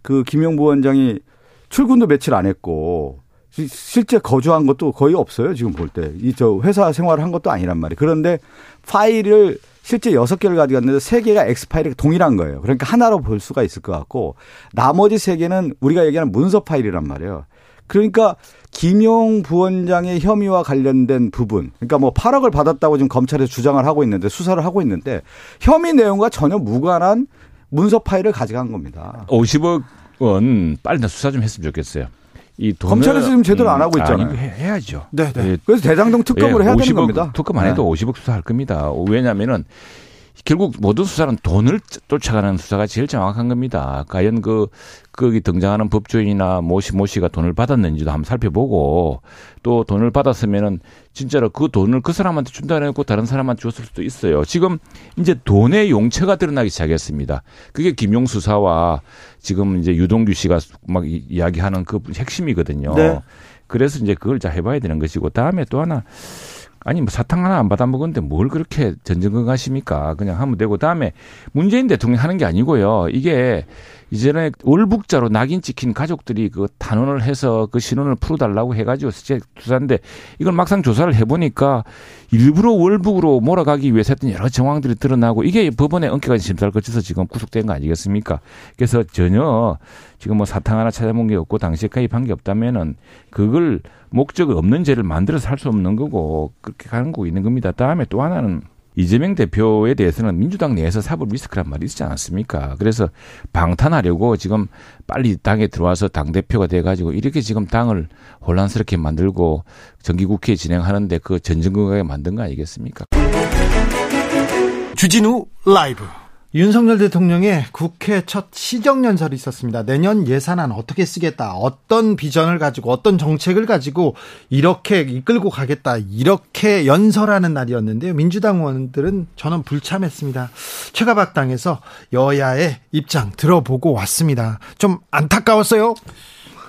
그 김용 부원장이 출근도 며칠 안 했고 실제 거주한 것도 거의 없어요. 지금 볼 때. 이 저 회사 생활을 한 것도 아니란 말이에요. 그런데 파일을 실제 여섯 개를 가져갔는데 세 개가 엑스파일이 동일한 거예요. 그러니까 하나로 볼 수가 있을 것 같고 나머지 세 개는 우리가 얘기하는 문서 파일이란 말이에요. 그러니까 김용 부원장의 혐의와 관련된 부분, 그러니까 뭐 8억을 받았다고 지금 검찰에서 주장을 하고 있는데 수사를 하고 있는데 혐의 내용과 전혀 무관한 문서 파일을 가져간 겁니다. 50억 원 빨리 수사 좀 했으면 좋겠어요. 이 돈을 검찰에서 지금 제대로 안 하고 있잖아요. 아니, 해야죠. 네, 네. 예. 그래서 대장동 특검으로 예, 해야 되는 겁니다. 특검 안 해도 네. 50억 수사할 겁니다. 왜냐하면은 결국 모든 수사는 돈을 쫓아가는 수사가 제일 정확한 겁니다. 과연 그 거기 등장하는 법조인이나 모시 모시가 돈을 받았는지도 한번 살펴보고 또 돈을 받았으면은 진짜로 그 돈을 그 사람한테 준다 해놓고 다른 사람한테 줬을 수도 있어요. 지금 이제 돈의 용체가 드러나기 시작했습니다. 그게 김용 수 사와 지금 이제 유동규 씨가 막 이야기하는 그 핵심이거든요. 네. 그래서 이제 그걸 잘 해봐야 되는 것이고 다음에 또 하나 아니 뭐 사탕 하나 안 받아 먹었는데 뭘 그렇게 전전긍긍하십니까? 그냥 하면 되고 다음에 문재인 대통령 하는 게 아니고요. 이게 이전에 월북자로 낙인 찍힌 가족들이 그 단원을 해서 그 신원을 풀어달라고 해가지고 실제 수사인데 이걸 막상 조사를 해보니까 일부러 월북으로 몰아가기 위해서 했던 여러 정황들이 드러나고 이게 법원의 엄격한 심사를 거쳐서 지금 구속된 거 아니겠습니까? 그래서 전혀 지금 뭐 사탕 하나 찾아본 게 없고 당시에 가입한 게 없다면은 그걸 목적 없는 죄를 만들어서 할 수 없는 거고 그렇게 가는 거 있는 겁니다. 다음에 또 하나는 이재명 대표에 대해서는 민주당 내에서 사법 리스크란 말이 있지 않았습니까? 그래서 방탄하려고 지금 빨리 당에 들어와서 당 대표가 돼가지고 이렇게 지금 당을 혼란스럽게 만들고 정기국회 진행하는데 그 전전긍긍하게 만든 거 아니겠습니까? 주진우 라이브. 윤석열 대통령의 국회 첫 시정연설이 있었습니다. 내년 예산안 어떻게 쓰겠다. 어떤 비전을 가지고 어떤 정책을 가지고 이렇게 이끌고 가겠다. 이렇게 연설하는 날이었는데요. 민주당 의원들은 저는 불참했습니다. 최가박당에서 여야의 입장 들어보고 왔습니다. 좀 안타까웠어요.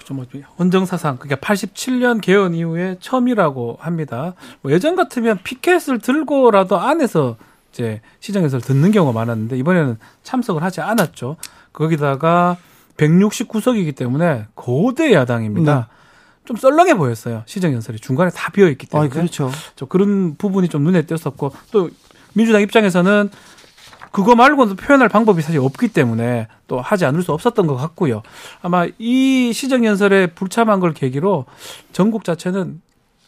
좀 헌정사상 그러니까 87년 개헌 이후에 처음이라고 합니다. 뭐 예전 같으면 피켓을 들고라도 안에서 이제 시장에서 듣는 경우가 많았는데 이번에는 참석을 하지 않았죠. 거기다가 169석이기 때문에 고대 야당입니다. 네. 좀 썰렁해 보였어요. 시정 연설이 중간에 다 비어 있기 때문에. 아, 그렇죠. 저 그런 부분이 좀 눈에 띄었었고 또 민주당 입장에서는 그거 말고는 표현할 방법이 사실 없기 때문에 또 하지 않을 수 없었던 것 같고요. 아마 이 시정 연설에 불참한 걸 계기로 전국 자체는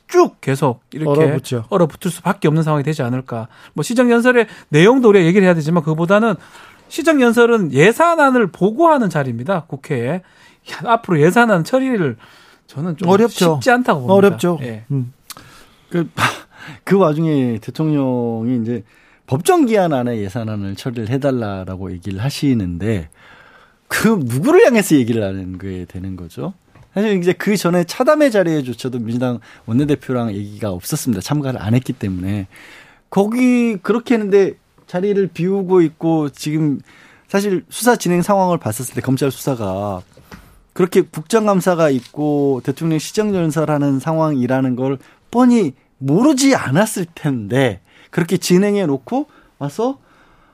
쭉 계속 이렇게 얼어붙죠. 얼어붙을 수밖에 없는 상황이 되지 않을까. 뭐 시정 연설의 내용도 우리가 얘기를 해야 되지만 그보다는 시정 연설은 예산안을 보고하는 자리입니다. 국회에 앞으로 예산안 처리를 저는 좀 어렵죠. 쉽지 않다고 봅니다. 어렵죠. 예. 음. 그, *laughs* 그 와중에 대통령이 이제 법정 기한 안에 예산안을 처리를 해달라라고 얘기를 하시는데 그 누구를 향해서 얘기를 하는 게 되는 거죠? 사실 이제 그 전에 차담회 자리에조차도 민주당 원내대표랑 얘기가 없었습니다. 참가를 안 했기 때문에. 거기 그렇게 했는데 자리를 비우고 있고 지금 사실 수사 진행 상황을 봤었을 때 검찰 수사가 그렇게 국정감사가 있고 대통령 시정연설하는 상황이라는 걸 뻔히 모르지 않았을 텐데 그렇게 진행해 놓고 와서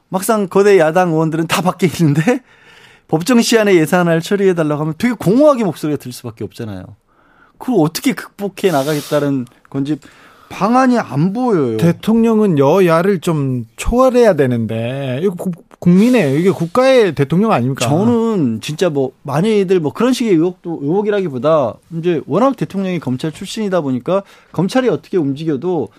막상 거대 야당 의원들은 다 밖에 있는데 법정 시한에 예산을 처리해달라고 하면 되게 공허하게 목소리가 들 수밖에 없잖아요. 그걸 어떻게 극복해 나가겠다는 건지 방안이 안 보여요. 대통령은 여야를 좀 초월해야 되는데 이거 국민의 이게 국가의 대통령 아닙니까? 저는 진짜 뭐 많이들 뭐 그런 식의 의혹도 의혹이라기보다 이제 워낙 대통령이 검찰 출신이다 보니까 검찰이 어떻게 움직여도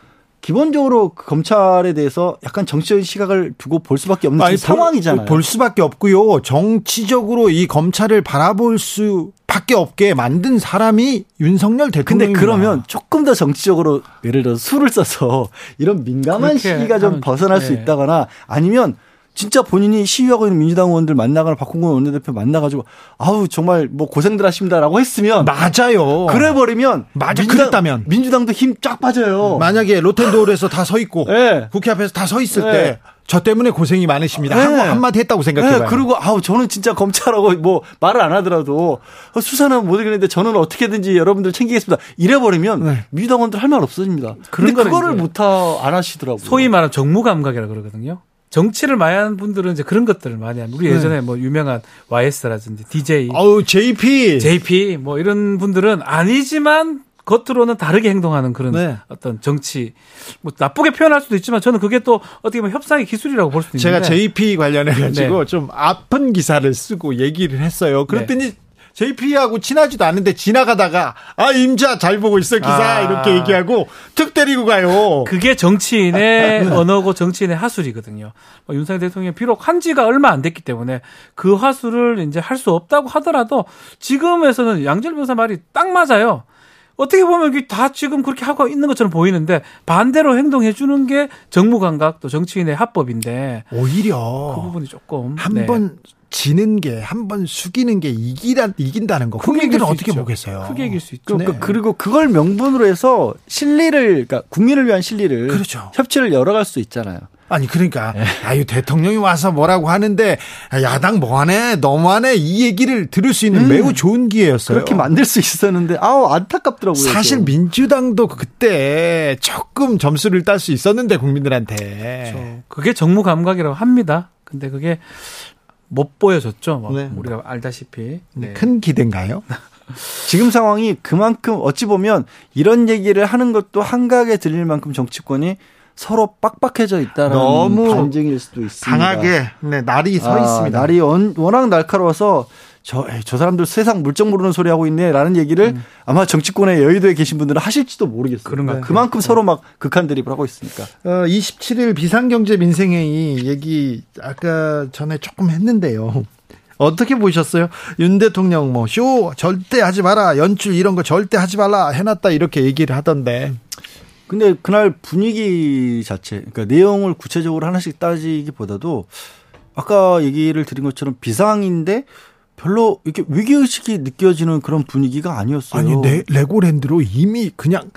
기본적으로 그 검찰에 대해서 약간 정치적인 시각을 두고 볼 수밖에 없는 아니, 상황이잖아요. 볼 수밖에 없고요. 정치적으로 이 검찰을 바라볼 수밖에 없게 만든 사람이 윤석열 대통령. 근데 그러면 조금 더 정치적으로 예를 들어 수를 써서 이런 민감한 시기가 좀 벗어날 네. 수 있다거나 아니면 진짜 본인이 시위하고 있는 민주당 의원들 만나거나 박홍근 원내대표 만나가지고 아우 정말 뭐 고생들 하십니다라고 했으면 맞아요. 그래 버리면 맞아 민주당, 그랬다면 민주당도 힘 쫙 빠져요. 만약에 로텐도어에서 다 서 있고 *laughs* 네. 국회 앞에서 다 서 있을 네. 때. 저 때문에 고생이 많으십니다. 네. 한, 한마디 했다고 생각해봐요. 네. 그리고 아우 저는 진짜 검찰하고 뭐 말을 안 하더라도 수사는 못 이기는데 저는 어떻게든지 여러분들 챙기겠습니다. 이래버리면 네. 민주당원들 할 말 없어집니다. 그런데 그거를 못안 하시더라고요. 소위 말하는 정무 감각이라 그러거든요. 정치를 많이 하는 분들은 이제 그런 것들을 많이 합니다. 우리 네. 예전에 네. 뭐 유명한 YS라든지 DJ, 어우 JP, JP 뭐 이런 분들은 아니지만 겉으로는 다르게 행동하는 그런 네. 어떤 정치 뭐 나쁘게 표현할 수도 있지만 저는 그게 또 어떻게 보면 협상의 기술이라고 볼 수도 있는데 제가 JP 관련해 가지고 네. 좀 아픈 기사를 쓰고 얘기를 했어요. 그랬더니 네. JP하고 친하지도 않은데 지나가다가 아 임자 잘 보고 있어 기사 아. 이렇게 얘기하고 툭 때리고 가요. 그게 정치인의 *laughs* 언어고 정치인의 하술이거든요. 뭐 윤석열 대통령이 비록 한지가 얼마 안 됐기 때문에 그 하술을 이제 할 수 없다고 하더라도 지금에서는 양절 변호사 말이 딱 맞아요. 어떻게 보면 이게 다 지금 그렇게 하고 있는 것처럼 보이는데 반대로 행동해 주는 게 정무 감각 또 정치인의 합법인데 오히려 그 부분이 조금 한번 네. 지는 게 한 번 숙이는 게 이기다 이긴다는 거. 국민들은 어떻게 있죠. 보겠어요? 크게 이길 수 있죠. 그러니까 네. 그리고 그걸 명분으로 해서 실리를 그러니까 국민을 위한 실리를 그렇죠. 협치를 열어갈 수 있잖아요. 아니 그러니까 네. 아유 대통령이 와서 뭐라고 하는데 야당 뭐하네 너무하네 이 얘기를 들을 수 있는 음. 매우 좋은 기회였어요. 그렇게 만들 수 있었는데 아우 안타깝더라고요. 사실 또. 민주당도 그때 조금 점수를 딸 수 있었는데 국민들한테 그렇죠. 그게 정무 감각이라고 합니다. 근데 그게 못 보여줬죠. 뭐 네. 우리가 알다시피 네. 큰 기대인가요? *laughs* 지금 상황이 그만큼 어찌 보면 이런 얘기를 하는 것도 한각에 들릴 만큼 정치권이 서로 빡빡해져 있다는 너무 반증일 수도 있습니다. 강하게 네, 날이 서 아, 있습니다. 날이 워낙 날카로워서 저, 저 사람들 세상 물정 모르는 소리 하고 있네 라는 얘기를 음. 아마 정치권의 여의도에 계신 분들은 하실지도 모르겠어요. 그런가. 네. 그만큼 네. 서로 막 극한 대립을 하고 있으니까. 어, 27일 비상경제 민생회의 얘기 아까 전에 조금 했는데요. 어떻게 보셨어요? 윤 대통령 뭐 쇼 절대 하지 마라 연출 이런 거 절대 하지 말라 해놨다 이렇게 얘기를 하던데 근데 그날 분위기 자체 그러니까 내용을 구체적으로 하나씩 따지기보다도 아까 얘기를 드린 것처럼 비상인데 별로 이렇게 위기의식이 느껴지는 그런 분위기가 아니었어요. 아니, 네, 레고랜드로 이미 그냥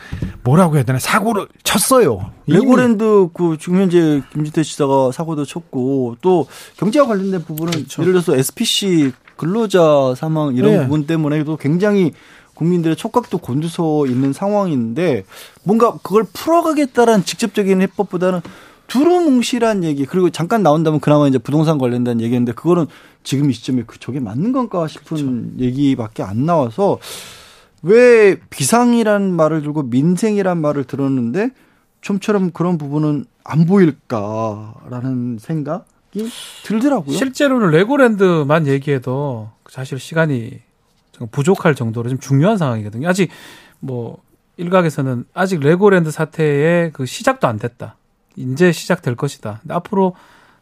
뭐라고 해야 되나 사고를 쳤어요. 레고랜드 그 지금 현재 김진태 지사가 사고도 쳤고 또 경제와 관련된 부분은 그렇죠. 예를 들어서 SPC 근로자 사망 이런 네. 부분 때문에도 굉장히 국민들의 촉각도 곤두서 있는 상황인데 뭔가 그걸 풀어가겠다라는 직접적인 해법보다는 두루뭉실한 얘기 그리고 잠깐 나온다면 그나마 이제 부동산 관련된 얘기인데 그거는 지금 이 시점에 그 저게 맞는 건가 싶은 그렇죠. 얘기밖에 안 나와서 왜 비상이란 말을 들고 민생이란 말을 들었는데 좀처럼 그런 부분은 안 보일까라는 생각이 들더라고요. 실제로는 레고랜드만 얘기해도 사실 시간이 부족할 정도로 좀 중요한 상황이거든요. 아직 뭐 일각에서는 아직 레고랜드 사태의 그 시작도 안 됐다. 이제 시작될 것이다. 앞으로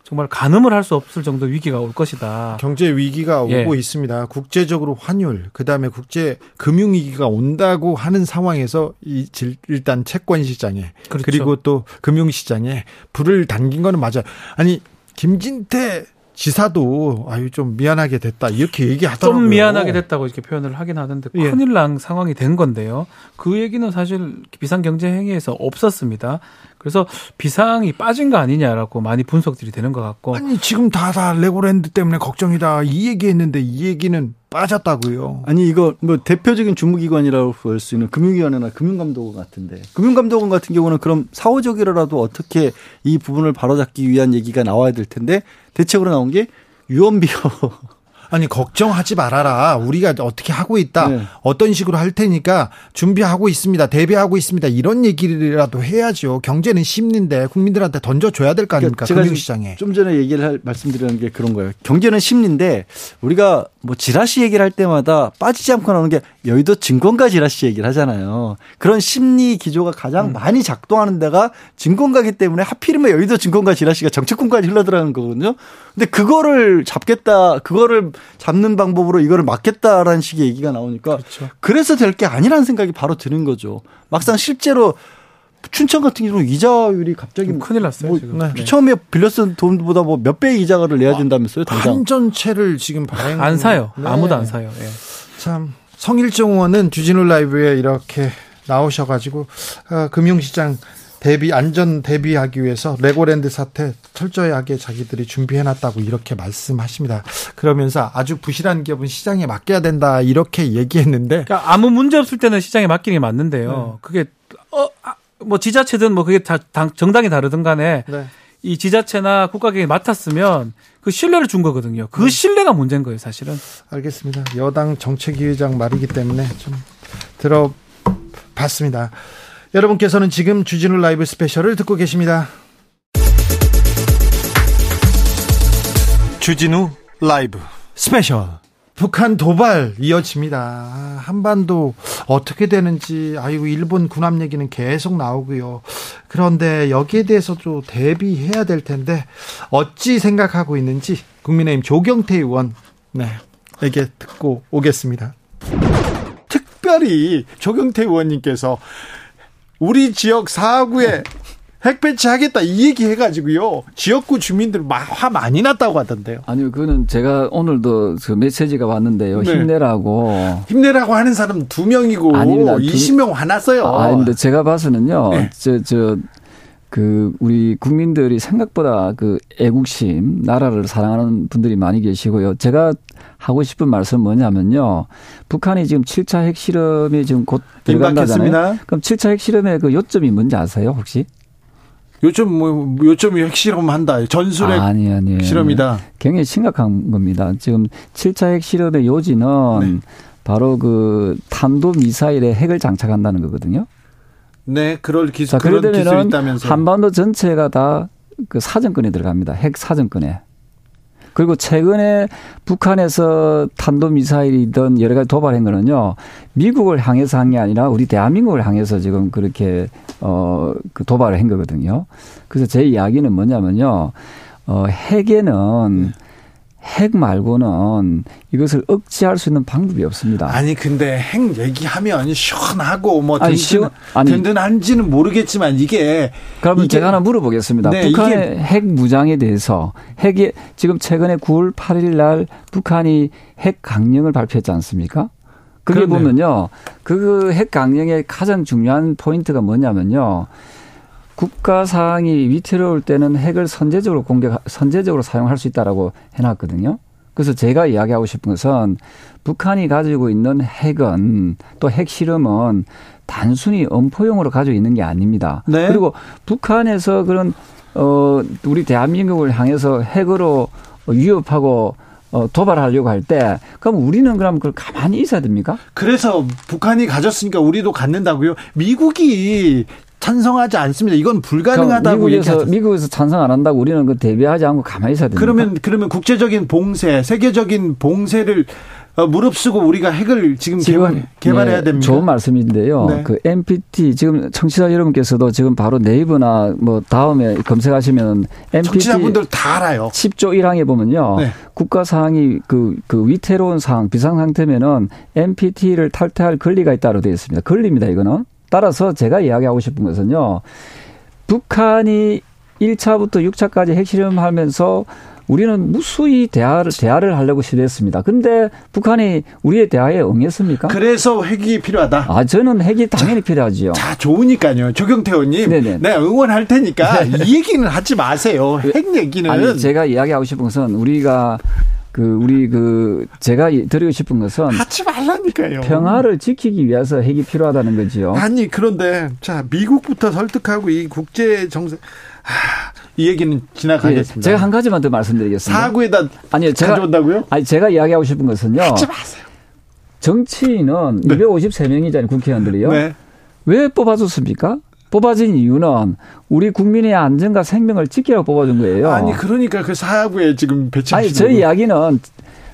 정말 가늠을 할 수 없을 정도 위기가 올 것이다. 경제 위기가 예. 오고 있습니다. 국제적으로 환율, 그다음에 국제 금융 위기가 온다고 하는 상황에서 이 일단 채권 시장에 그렇죠. 그리고 또 금융 시장에 불을 당긴 거는 맞아요. 아니 김진태 지사도 아유 좀 미안하게 됐다 이렇게 얘기하더라고요. 좀 미안하게 됐다고 이렇게 표현을 하긴 하는데 예. 큰일 난 상황이 된 건데요. 그 얘기는 사실 비상경제 행위에서 없었습니다. 그래서 비상이 빠진 거 아니냐라고 많이 분석들이 되는 것 같고 아니 지금 다 다 레고랜드 때문에 걱정이다 이 얘기했는데 이 얘기는 빠졌다고요. 아니 이거 뭐 대표적인 주무기관이라고 볼 수 있는 금융위원회나 금융감독원 같은데 금융감독원 같은 경우는 그럼 사후적이라도 어떻게 이 부분을 바로잡기 위한 얘기가 나와야 될 텐데 대책으로 나온 게 유언비어 *laughs* 아니 걱정하지 말아라. 우리가 어떻게 하고 있다. 네. 어떤 식으로 할 테니까 준비하고 있습니다. 대비하고 있습니다. 이런 얘기라도 해야죠. 경제는 심리인데 국민들한테 던져줘야 될 거 아닙니까? 제가 금융시장에. 좀 전에 얘기를 할, 말씀드리는 게 그런 거예요. 경제는 심리인데 우리가 뭐 지라시 얘기를 할 때마다 빠지지 않고 나오는 게 여의도 증권가 지라시 얘기를 하잖아요. 그런 심리 기조가 가장 많이 작동하는 데가 증권가기 때문에 하필이면 여의도 증권가 지라시가 정치권까지 흘러들어가는 거거든요. 근데 그거를 잡겠다, 그거를 잡는 방법으로 이거를 막겠다라는 식의 얘기가 나오니까 그래서 될 게 아니라는 생각이 바로 드는 거죠. 막상 실제로 춘천 같은 경우는 이자율이 갑자기 큰일 났어요, 뭐 지금. 네. 처음에 빌렸던 돈보다 뭐 몇 배의 이자를 내야 된다면서요, 당장. 한전채를 지금 발행 안 사요. 네. 아무도 안 사요. 예. 참 성일정 의원은 주진우 라이브에 이렇게 나오셔가지고 아, 금융시장 대비 안전 대비하기 위해서 레고랜드 사태 철저하게 자기들이 준비해놨다고 이렇게 말씀하십니다. 그러면서 아주 부실한 기업은 시장에 맡겨야 된다 이렇게 얘기했는데 그러니까 아무 문제 없을 때는 시장에 맡기는 게 맞는데요. 네. 그게 어, 아, 뭐 지자체든 뭐 그게 다 당- 정당이 다르든 간에 네. 이 지자체나 국가기관이 맡았으면 그 신뢰를 준 거거든요. 그 신뢰가 문제인 거예요, 사실은. 알겠습니다. 여당 정책위의장 말이기 때문에 좀 들어봤습니다. 여러분께서는 지금 주진우 라이브 스페셜을 듣고 계십니다. 주진우 라이브 스페셜. 북한 도발 이어집니다. 한반도 어떻게 되는지 아이고 일본 군함 얘기는 계속 나오고요. 그런데 여기에 대해서도 대비해야 될 텐데 어찌 생각하고 있는지 국민의힘 조경태 의원 네, 에게 듣고 오겠습니다. 특별히 조경태 의원님께서 우리 지역 4구에 핵 배치 하겠다 이 얘기 해가지고요 지역구 주민들 마- 화 많이 났다고 하던데요. 아니요, 그거는 제가 오늘도 그 메시지가 왔는데요. 네. 힘내라고. 힘내라고 하는 사람 두 명이고 아닙니다. 두- 20명 화났어요. 아, 근데 제가 봐서는요, 네. 저, 저, 그, 우리 국민들이 생각보다 그 애국심, 나라를 사랑하는 분들이 많이 계시고요. 제가 하고 싶은 말씀 은 뭐냐면요. 북한이 지금 7차 핵실험이 지금 곧 들어간다잖아요. 임박했습니다. 그럼 7차 핵실험의 그 요점이 뭔지 아세요, 혹시? 요점 뭐 요점이 핵실험 한다. 전술핵 아니, 아니. 실험이다. 굉장히 심각한 겁니다. 지금 7차 핵실험의 요지는 네. 바로 그 탄도 미사일에 핵을 장착한다는 거거든요. 네, 그럴 기술 자, 그런 기술이 은 있다면서. 한반도 전체가 다 그 사정권에 들어갑니다. 핵 사정권에. 그리고 최근에 북한에서 탄도 미사일이든 여러 가지 도발한 거는요. 미국을 향해서 한 게 아니라 우리 대한민국을 향해서 지금 그렇게 어 그 도발을 한 거거든요. 그래서 제 이야기는 뭐냐면요. 어 핵에는 핵 말고는 이것을 억제할 수 있는 방법이 없습니다. 아니 근데 핵 얘기하면 시원하고 뭐 아니, 든든, 아니. 든든한지는 모르겠지만 이게 그러면 이게- 제가 하나 물어보겠습니다. 네, 북한의 핵 무장에 대해서 핵이 지금 최근에 9월 8일 날 북한이 핵 강령을 발표했지 않습니까? 그게 그렇네요. 보면요. 그 핵 강령의 가장 중요한 포인트가 뭐냐면요. 국가 사항이 위태로울 때는 핵을 선제적으로 공격, 선제적으로 사용할 수 있다라고 해놨거든요. 그래서 제가 이야기하고 싶은 것은 북한이 가지고 있는 핵은 또 핵실험은 단순히 엄포용으로 가지고 있는 게 아닙니다. 네. 그리고 북한에서 그런 어 우리 대한민국을 향해서 핵으로 위협하고 어 도발하려고 할 때 그럼 우리는 그럼 그걸 가만히 있어야 됩니까? 그래서 북한이 가졌으니까 우리도 갖는다고요. 미국이 찬성하지 않습니다. 이건 불가능하다고 그러니까 미국에서 얘기하죠. 미국에서 찬성 안 한다고 우리는 그 대비하지 않고 가만히 있어야 됩니까? 그러면 그러면 국제적인 봉쇄, 세계적인 봉쇄를 어, 무릅쓰고 우리가 핵을 지금, 개발, 개발 해야 네, 됩니다. 좋은 말씀인데요. 네. 그 NPT 지금 청취자 여러분께서도 지금 바로 네이버나 뭐 다음에 검색하시면 NPT 청취자분들 다 알아요. 10조 1항에 보면요. 네. 국가 사항이 그, 그 위태로운 상황, 비상 상태면은 NPT를 탈퇴할 권리가 있다고 되어 있습니다. 권리입니다, 이거는. 따라서 제가 이야기하고 싶은 것은요. 북한이 1차부터 6차까지 핵실험하면서 우리는 무수히 대화를 대화를 하려고 시도했습니다. 근데 북한이 우리의 대화에 응했습니까? 그래서 핵이 필요하다. 아 저는 핵이 당연히 필요하지요. 자, 좋으니까요. 조경태 의원님. 네네. 네, 응원할 테니까 *laughs* 이 얘기는 하지 마세요. 핵 얘기는. 아니 제가 이야기하고 싶은 것은 우리가 그 우리 그 제가 드리고 싶은 것은 하지 말라니까요. 평화를 지키기 위해서 핵이 필요하다는 거지요. 아니 그런데 자 미국부터 설득하고 이 국제 정세 하, 이 얘기는 지나가겠습니다. 예, 제가 한 가지만 더 말씀드리겠습니다. 사구에다 아니요, 제가 가져온다고요? 아니 제가 이야기하고 싶은 것은요. 하지 마세요. 정치인은 네. 253명이잖아요, 국회의원들이요. 네. 왜 뽑아줬습니까? 뽑아진 이유는 우리 국민의 안전과 생명을 지키라고 뽑아준 거예요. 아니 그러니까 그 사구에 지금 배치하시는 아니, 저희 이야기는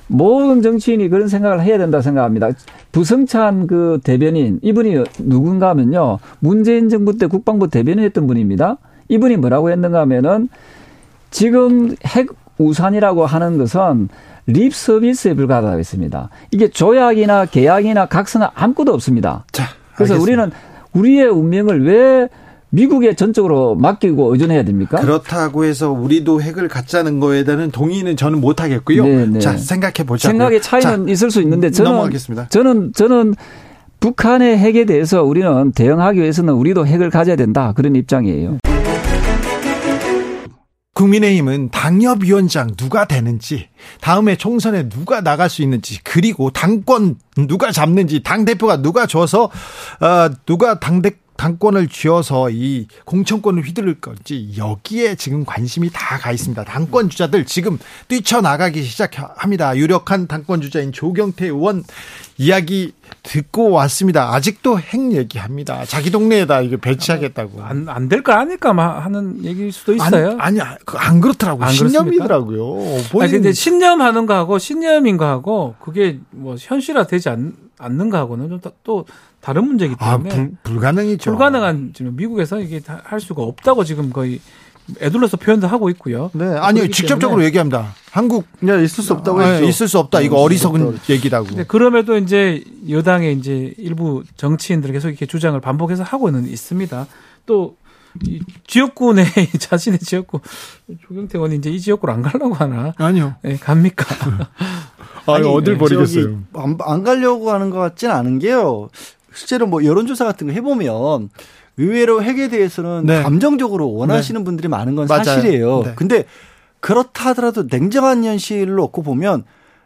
모든 정치인이 그런 생각을 해야 된다 생각합니다. 부성찬 그 대변인 이분이 누군가 하면요. 문재인 정부 때 국방부 대변인 했던 분입니다. 이분이 뭐라고 했는가 하면은 지금 핵 우산이라고 하는 것은 립 서비스에 불과하다고 했습니다. 이게 조약이나 계약이나 각서나 아무것도 없습니다. 자, 그래서 알겠습니다. 우리는 우리의 운명을 왜 미국에 전적으로 맡기고 의존해야 됩니까? 그렇다고 해서 우리도 핵을 갖자는 거에 대한 동의는 저는 못 하겠고요. 네, 네. 자, 생각해 보자. 생각의 차이는 있을 수 있는데 저는 넘어가겠습니다. 저는 저는 북한의 핵에 대해서 우리는 대응하기 위해서는 우리도 핵을 가져야 된다 그런 입장이에요. 국민의힘은 당협위원장 누가 되는지, 다음에 총선에 누가 나갈 수 있는지, 그리고 당권 누가 잡는지, 당대표가 누가 줘서, 어, 누가 당대, 당권을 쥐어서 이 공천권을 휘두를 건지, 여기에 지금 관심이 다 가 있습니다. 당권 주자들 지금 뛰쳐나가기 시작합니다. 유력한 당권 주자인 조경태 의원 이야기 듣고 왔습니다. 아직도 핵 얘기합니다. 자기 동네에다 이거 배치하겠다고. 안, 안 될 거 아니까 막 하는 얘기일 수도 있어요. 아니, 아니 그안 그렇더라고요. 안 신념이더라고요. 아니, 본인 근데 신념하는 거하고 신념인 거하고 그게 뭐 현실화 되지 않, 않는 거하고는 좀 또 다른 문제이기 아, 때문에 불, 불가능이죠. 불가능한 지금 미국에서 이게 다할 수가 없다고 지금 거의 애둘러서 표현도 하고 있고요. 네, 아니요. 직접적으로 얘기합니다. 한국 네, 있을 수 없다고 아, 했죠. 있을 수 없다. 이거 어리석은 얘기라고. 근데 그럼에도 이제 여당의 이제 일부 정치인들 계속 이렇게 주장을 반복해서 하고는 있습니다. 또 이 지역구 내 *laughs* 자신의 지역구 조경태 의원이 이제 이 지역구를 안 가려고 하나? 아니요. 예, 갑니까? *laughs* 아니, 어딜 네, 버리겠어요. 안, 안 가려고 하는 것 같진 않은 게요. 실제로 뭐 여론조사 같은 거 해보면 의외로 핵에 대해서는 네. 감정적으로 원하시는 분들이 많은 건 맞아요. 사실이에요. 네. 근데 그렇다 하더라도 냉정한 현실을 놓고 보면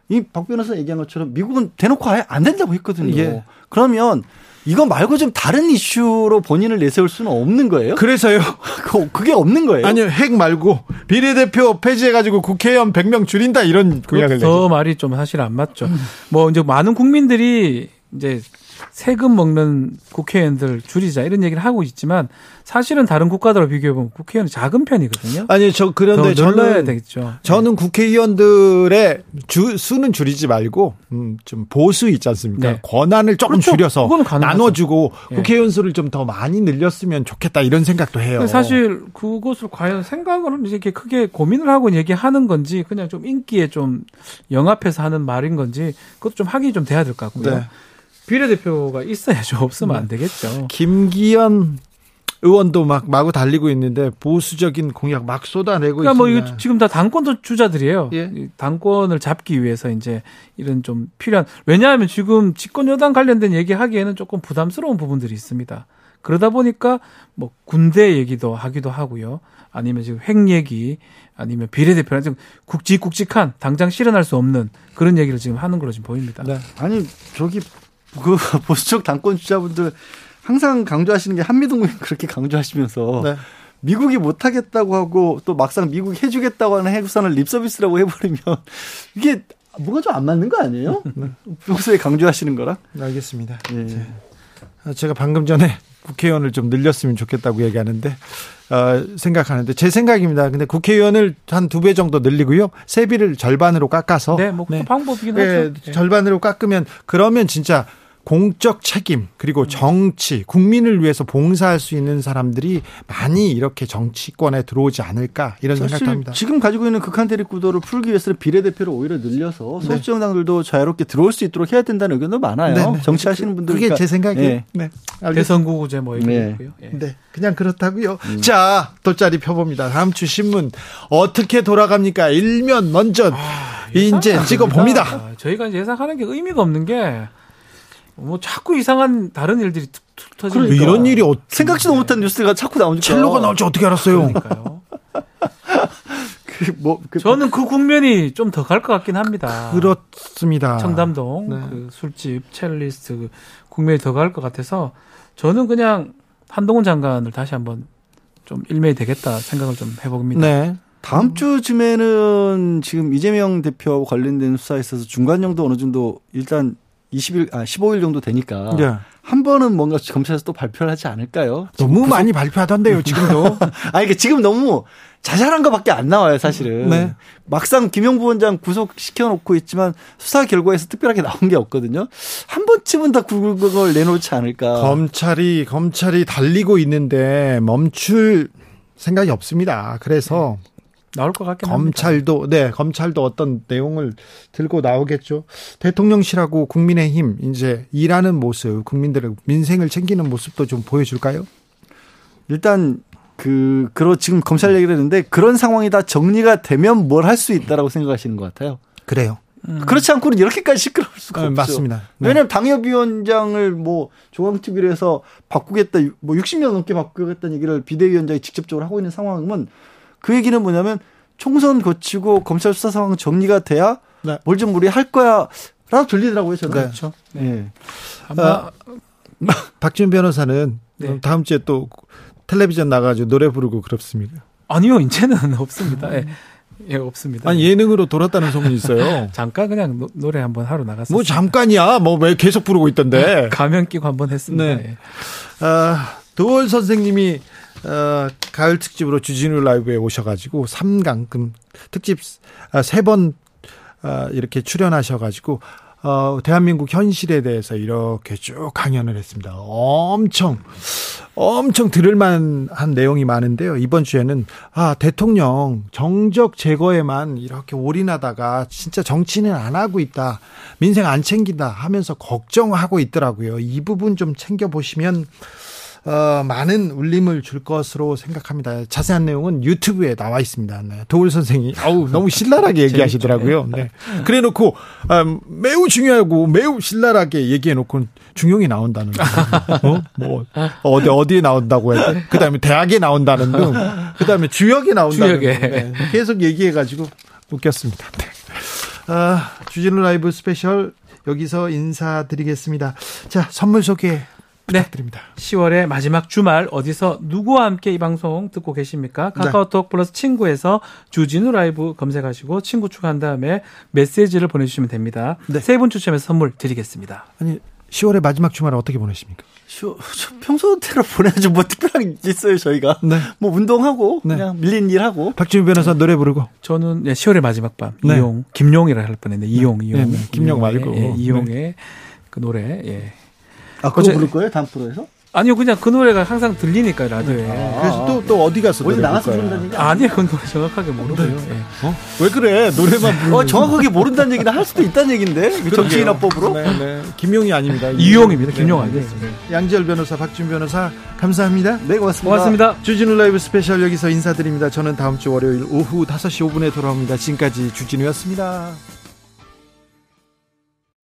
이 박 변호사 얘기한 것처럼 미국은 대놓고 아예 안 된다고 했거든요. 예. 그러면 이거 말고 좀 다른 이슈로 본인을 내세울 수는 없는 거예요? 그래서 *laughs* 그, 그게 없는 거예요? 아니요. 핵 말고 비례대표 폐지해가지고 국회의원 100명 줄인다 이런 공약을 저. 말이 좀 사실 안 맞죠. 뭐 이제 많은 국민들이 이제 세금 먹는 국회의원들 줄이자 이런 얘기를 하고 있지만 사실은 다른 국가들과 비교해 보면 국회의원은 작은 편이거든요. 아니, 저, 그런데 저는, 되겠죠. 저는 국회의원들의 주, 수는 줄이지 말고, 음, 좀 보수 있지 않습니까? 네. 권한을 조금 그렇죠. 줄여서. 나눠주고 예. 국회의원 수를 좀 더 많이 늘렸으면 좋겠다 이런 생각도 해요. 사실 그것을 과연 생각을 이렇게 크게 고민을 하고 얘기하는 건지 그냥 좀 인기에 좀 영합해서 하는 말인 건지 그것도 좀 확인이 좀 돼야 될 것 같고요. 네. 비례대표가 있어야죠. 없으면 안 되겠죠. 김기현 의원도 막 마구 달리고 있는데 보수적인 공약 막 쏟아내고 그러니까 뭐 있습니다. 이거 지금 다 당권 주자들이에요. 예. 이 당권을 잡기 위해서 이제 이런 좀 필요한 왜냐하면 지금 집권 여당 관련된 얘기하기에는 조금 부담스러운 부분들이 있습니다. 그러다 보니까 뭐 군대 얘기도 하기도 하고요. 아니면 지금 핵 얘기 아니면 비례대표나 좀 굵직굵직한 당장 실현할 수 없는 그런 얘기를 지금 하는 걸로 지금 보입니다. 네. 아니 저기 그 *laughs* 보수적 당권 주자분들 항상 강조하시는 게 한미동맹 *laughs* 그렇게 강조하시면서 네. 미국이 못하겠다고 하고 또 막상 미국이 해주겠다고 하는 해구산을 립서비스라고 해버리면 *laughs* 이게 뭐가 좀 안 맞는 거 아니에요? 평소에 강조하시는 거랑? 알겠습니다. 예. 제가 방금 전에 국회의원을 좀 늘렸으면 좋겠다고 얘기하는데 어, 생각하는데 제 생각입니다. 근데 국회의원을 한 두 배 정도 늘리고요. 세비를 절반으로 깎아서 네, 뭐 그것도 방법이긴 예, 하죠. 예. 절반으로 깎으면 그러면 진짜 공적 책임 그리고 정치 국민을 위해서 봉사할 수 있는 사람들이 많이 이렇게 정치권에 들어오지 않을까 이런 사실 생각합니다. 지금 가지고 있는 극한 대립 구도를 풀기 위해서는 비례대표를 오히려 늘려서 네. 소수정당들도 자유롭게 들어올 수 있도록 해야 된다는 의견도 많아요. 네, 네. 정치하시는 분들 그게 제 생각이에요. 네. 네. 대선구구제 뭐 이런 네. 게 있고요. 예. 네, 그냥 그렇다고요. 자, 돗자리 펴봅니다. 다음 주 신문 어떻게 돌아갑니까? 일면 먼저 이제 찍어 봅니다. 아, 저희가 예상하는 게 의미가 없는 게 뭐 자꾸 이상한 다른 일들이 툭, 툭 터지니까 이런 일이 어, 생각지도 못한 뉴스가 자꾸 나오니까 첼로가 나올 줄 어떻게 알았어요? 그러니까요. *laughs* 그 뭐 그, 저는 그 국면이 좀 더 갈 것 같긴 합니다. 그렇습니다. 청담동 네. 그 술집 첼리스트 그 국면이 더 갈 것 같아서 저는 그냥 한동훈 장관을 다시 한번 좀 일매이 되겠다 생각을 좀 해봅니다. 네. 다음 주쯤에는 지금 이재명 대표 관련된 수사에 있어서 중간정도 어느 정도 일단 20일 아 15일 정도 되니까 네. 한 번은 뭔가 검찰에서 또 발표를 하지 않을까요? 너무 많이 발표하던데요, 지금도. *laughs* 아 이게 지금 너무 자잘한 것밖에 안 나와요, 사실은. 네. 막상 김영부 원장 구속시켜 놓고 있지만 수사 결과에서 특별하게 나온 게 없거든요. 한 번쯤은 다 굵은 내놓지 않을까. 검찰이 검찰이 달리고 있는데 멈출 생각이 없습니다. 그래서 나올 것 같긴 합니다. 검찰도 네 검찰도 어떤 내용을 들고 나오겠죠. 대통령실하고 국민의힘 이제 일하는 모습, 국민들의 민생을 챙기는 모습도 좀 보여줄까요? 일단 그 그러 지금 검찰 얘기를 했는데 그런 상황이 다 정리가 되면 뭘 할 수 있다라고 생각하시는 것 같아요. 그래요. 그렇지 않고는 이렇게까지 시끄러울 수가 어, 없죠. 맞습니다. 네. 왜냐하면 당협위원장을 뭐 조강특위를 해서 바꾸겠다, 뭐 60년 넘게 바꾸겠다는 얘기를 비대위원장이 직접적으로 하고 있는 상황이면 그 얘기는 뭐냐면 총선 거치고 검찰 수사 상황 정리가 돼야 네. 뭘좀 우리 할 거야. 라고 들리더라고요, 저는. 네. 그렇죠. 네. 아마 아, 박준 변호사는 네. 다음 주에 또 텔레비전 나가지고 노래 부르고 그렇습니까? 아니요, 이제는 없습니다. 예, 예, 없습니다. 아니 예능으로 돌았다는 소문이 있어요. *laughs* 잠깐 그냥 노, 노래 한번 하러 나갔어요. 뭐 잠깐이야. 뭐 왜 계속 부르고 있던데. 가면 끼고 한번 했습니다. 네. 예. 아, 도월 선생님이 어, 가을 특집으로 주진우 라이브에 오셔가지고 3강 금 특집 아, 세번 아, 이렇게 출연하셔가지고 어, 대한민국 현실에 대해서 이렇게 쭉 강연을 했습니다. 엄청 엄청 들을만한 내용이 많은데요. 이번 주에는 아 대통령 정적 제거에만 이렇게 올인하다가 진짜 정치는 안 하고 있다, 민생 안 챙긴다 하면서 걱정하고 있더라고요. 이 부분 좀 챙겨 보시면 어, 많은 울림을 줄 것으로 생각합니다. 자세한 내용은 유튜브에 나와 있습니다. 네. 도울 선생이 아우 너무 신랄하게 얘기하시더라고요. 네. 그래놓고 아, 매우 중요하고 매우 신랄하게 얘기해놓고 중용에 나온다는 거. 어? 뭐 어디 어디에 나온다고 해야 돼? 그다음에 대학에 나온다는 등, 그다음에 주역에 나온다는 주역에. 등. 네. 계속 얘기해가지고 웃겼습니다. 네. 아, 주진우 라이브 스페셜 여기서 인사드리겠습니다. 자 선물 소개 네. 부탁드립니다. 10월의 마지막 주말 어디서 누구와 함께 이 방송 듣고 계십니까? 카카오톡 플러스 친구에서 주진우 라이브 검색하시고 친구 추가한 다음에 메시지를 보내주시면 됩니다. 네. 세분 추첨해서 선물 드리겠습니다. 아니 10월의 마지막 주말을 어떻게 보내십니까? 저, 저 평소대로 보내야죠. 뭐 특별한 게 있어요, 저희가. 네. 뭐 운동하고, 네. 그냥 밀린 일 하고. 박지훈 변호사 노래 부르고 저는 네, 10월의 마지막 밤 네. 이용 김용이라 할 뻔했는데 이용 이용 네, 네. 김용 말고. 예, 이용의 그 노래 예. 아, 그거 어제- 부를 거예요? 다음 프로에서? 아니요 그냥 그 노래가 항상 들리니까 라디오에 그래서 또 또 어디 가서 어디 나가서? 얘기 아니요 그 노래 정확하게 모르고요. 예. 왜 그래 노래만 부르 어, 정확하게 모른다는 얘기는 할 수도 있다는 얘기인데? 그 정치인화법으로? 네, 네. 김용이 아닙니다. *laughs* 이용입니다. 김용 네, 알겠습니다. 양지열 변호사, 박지훈 변호사 감사합니다. 네, 고맙습니다. 고맙습니다. 주진우 라이브 스페셜 여기서 인사드립니다. 저는 다음 주 월요일 오후 5시 5분에 돌아옵니다. 지금까지 주진우였습니다.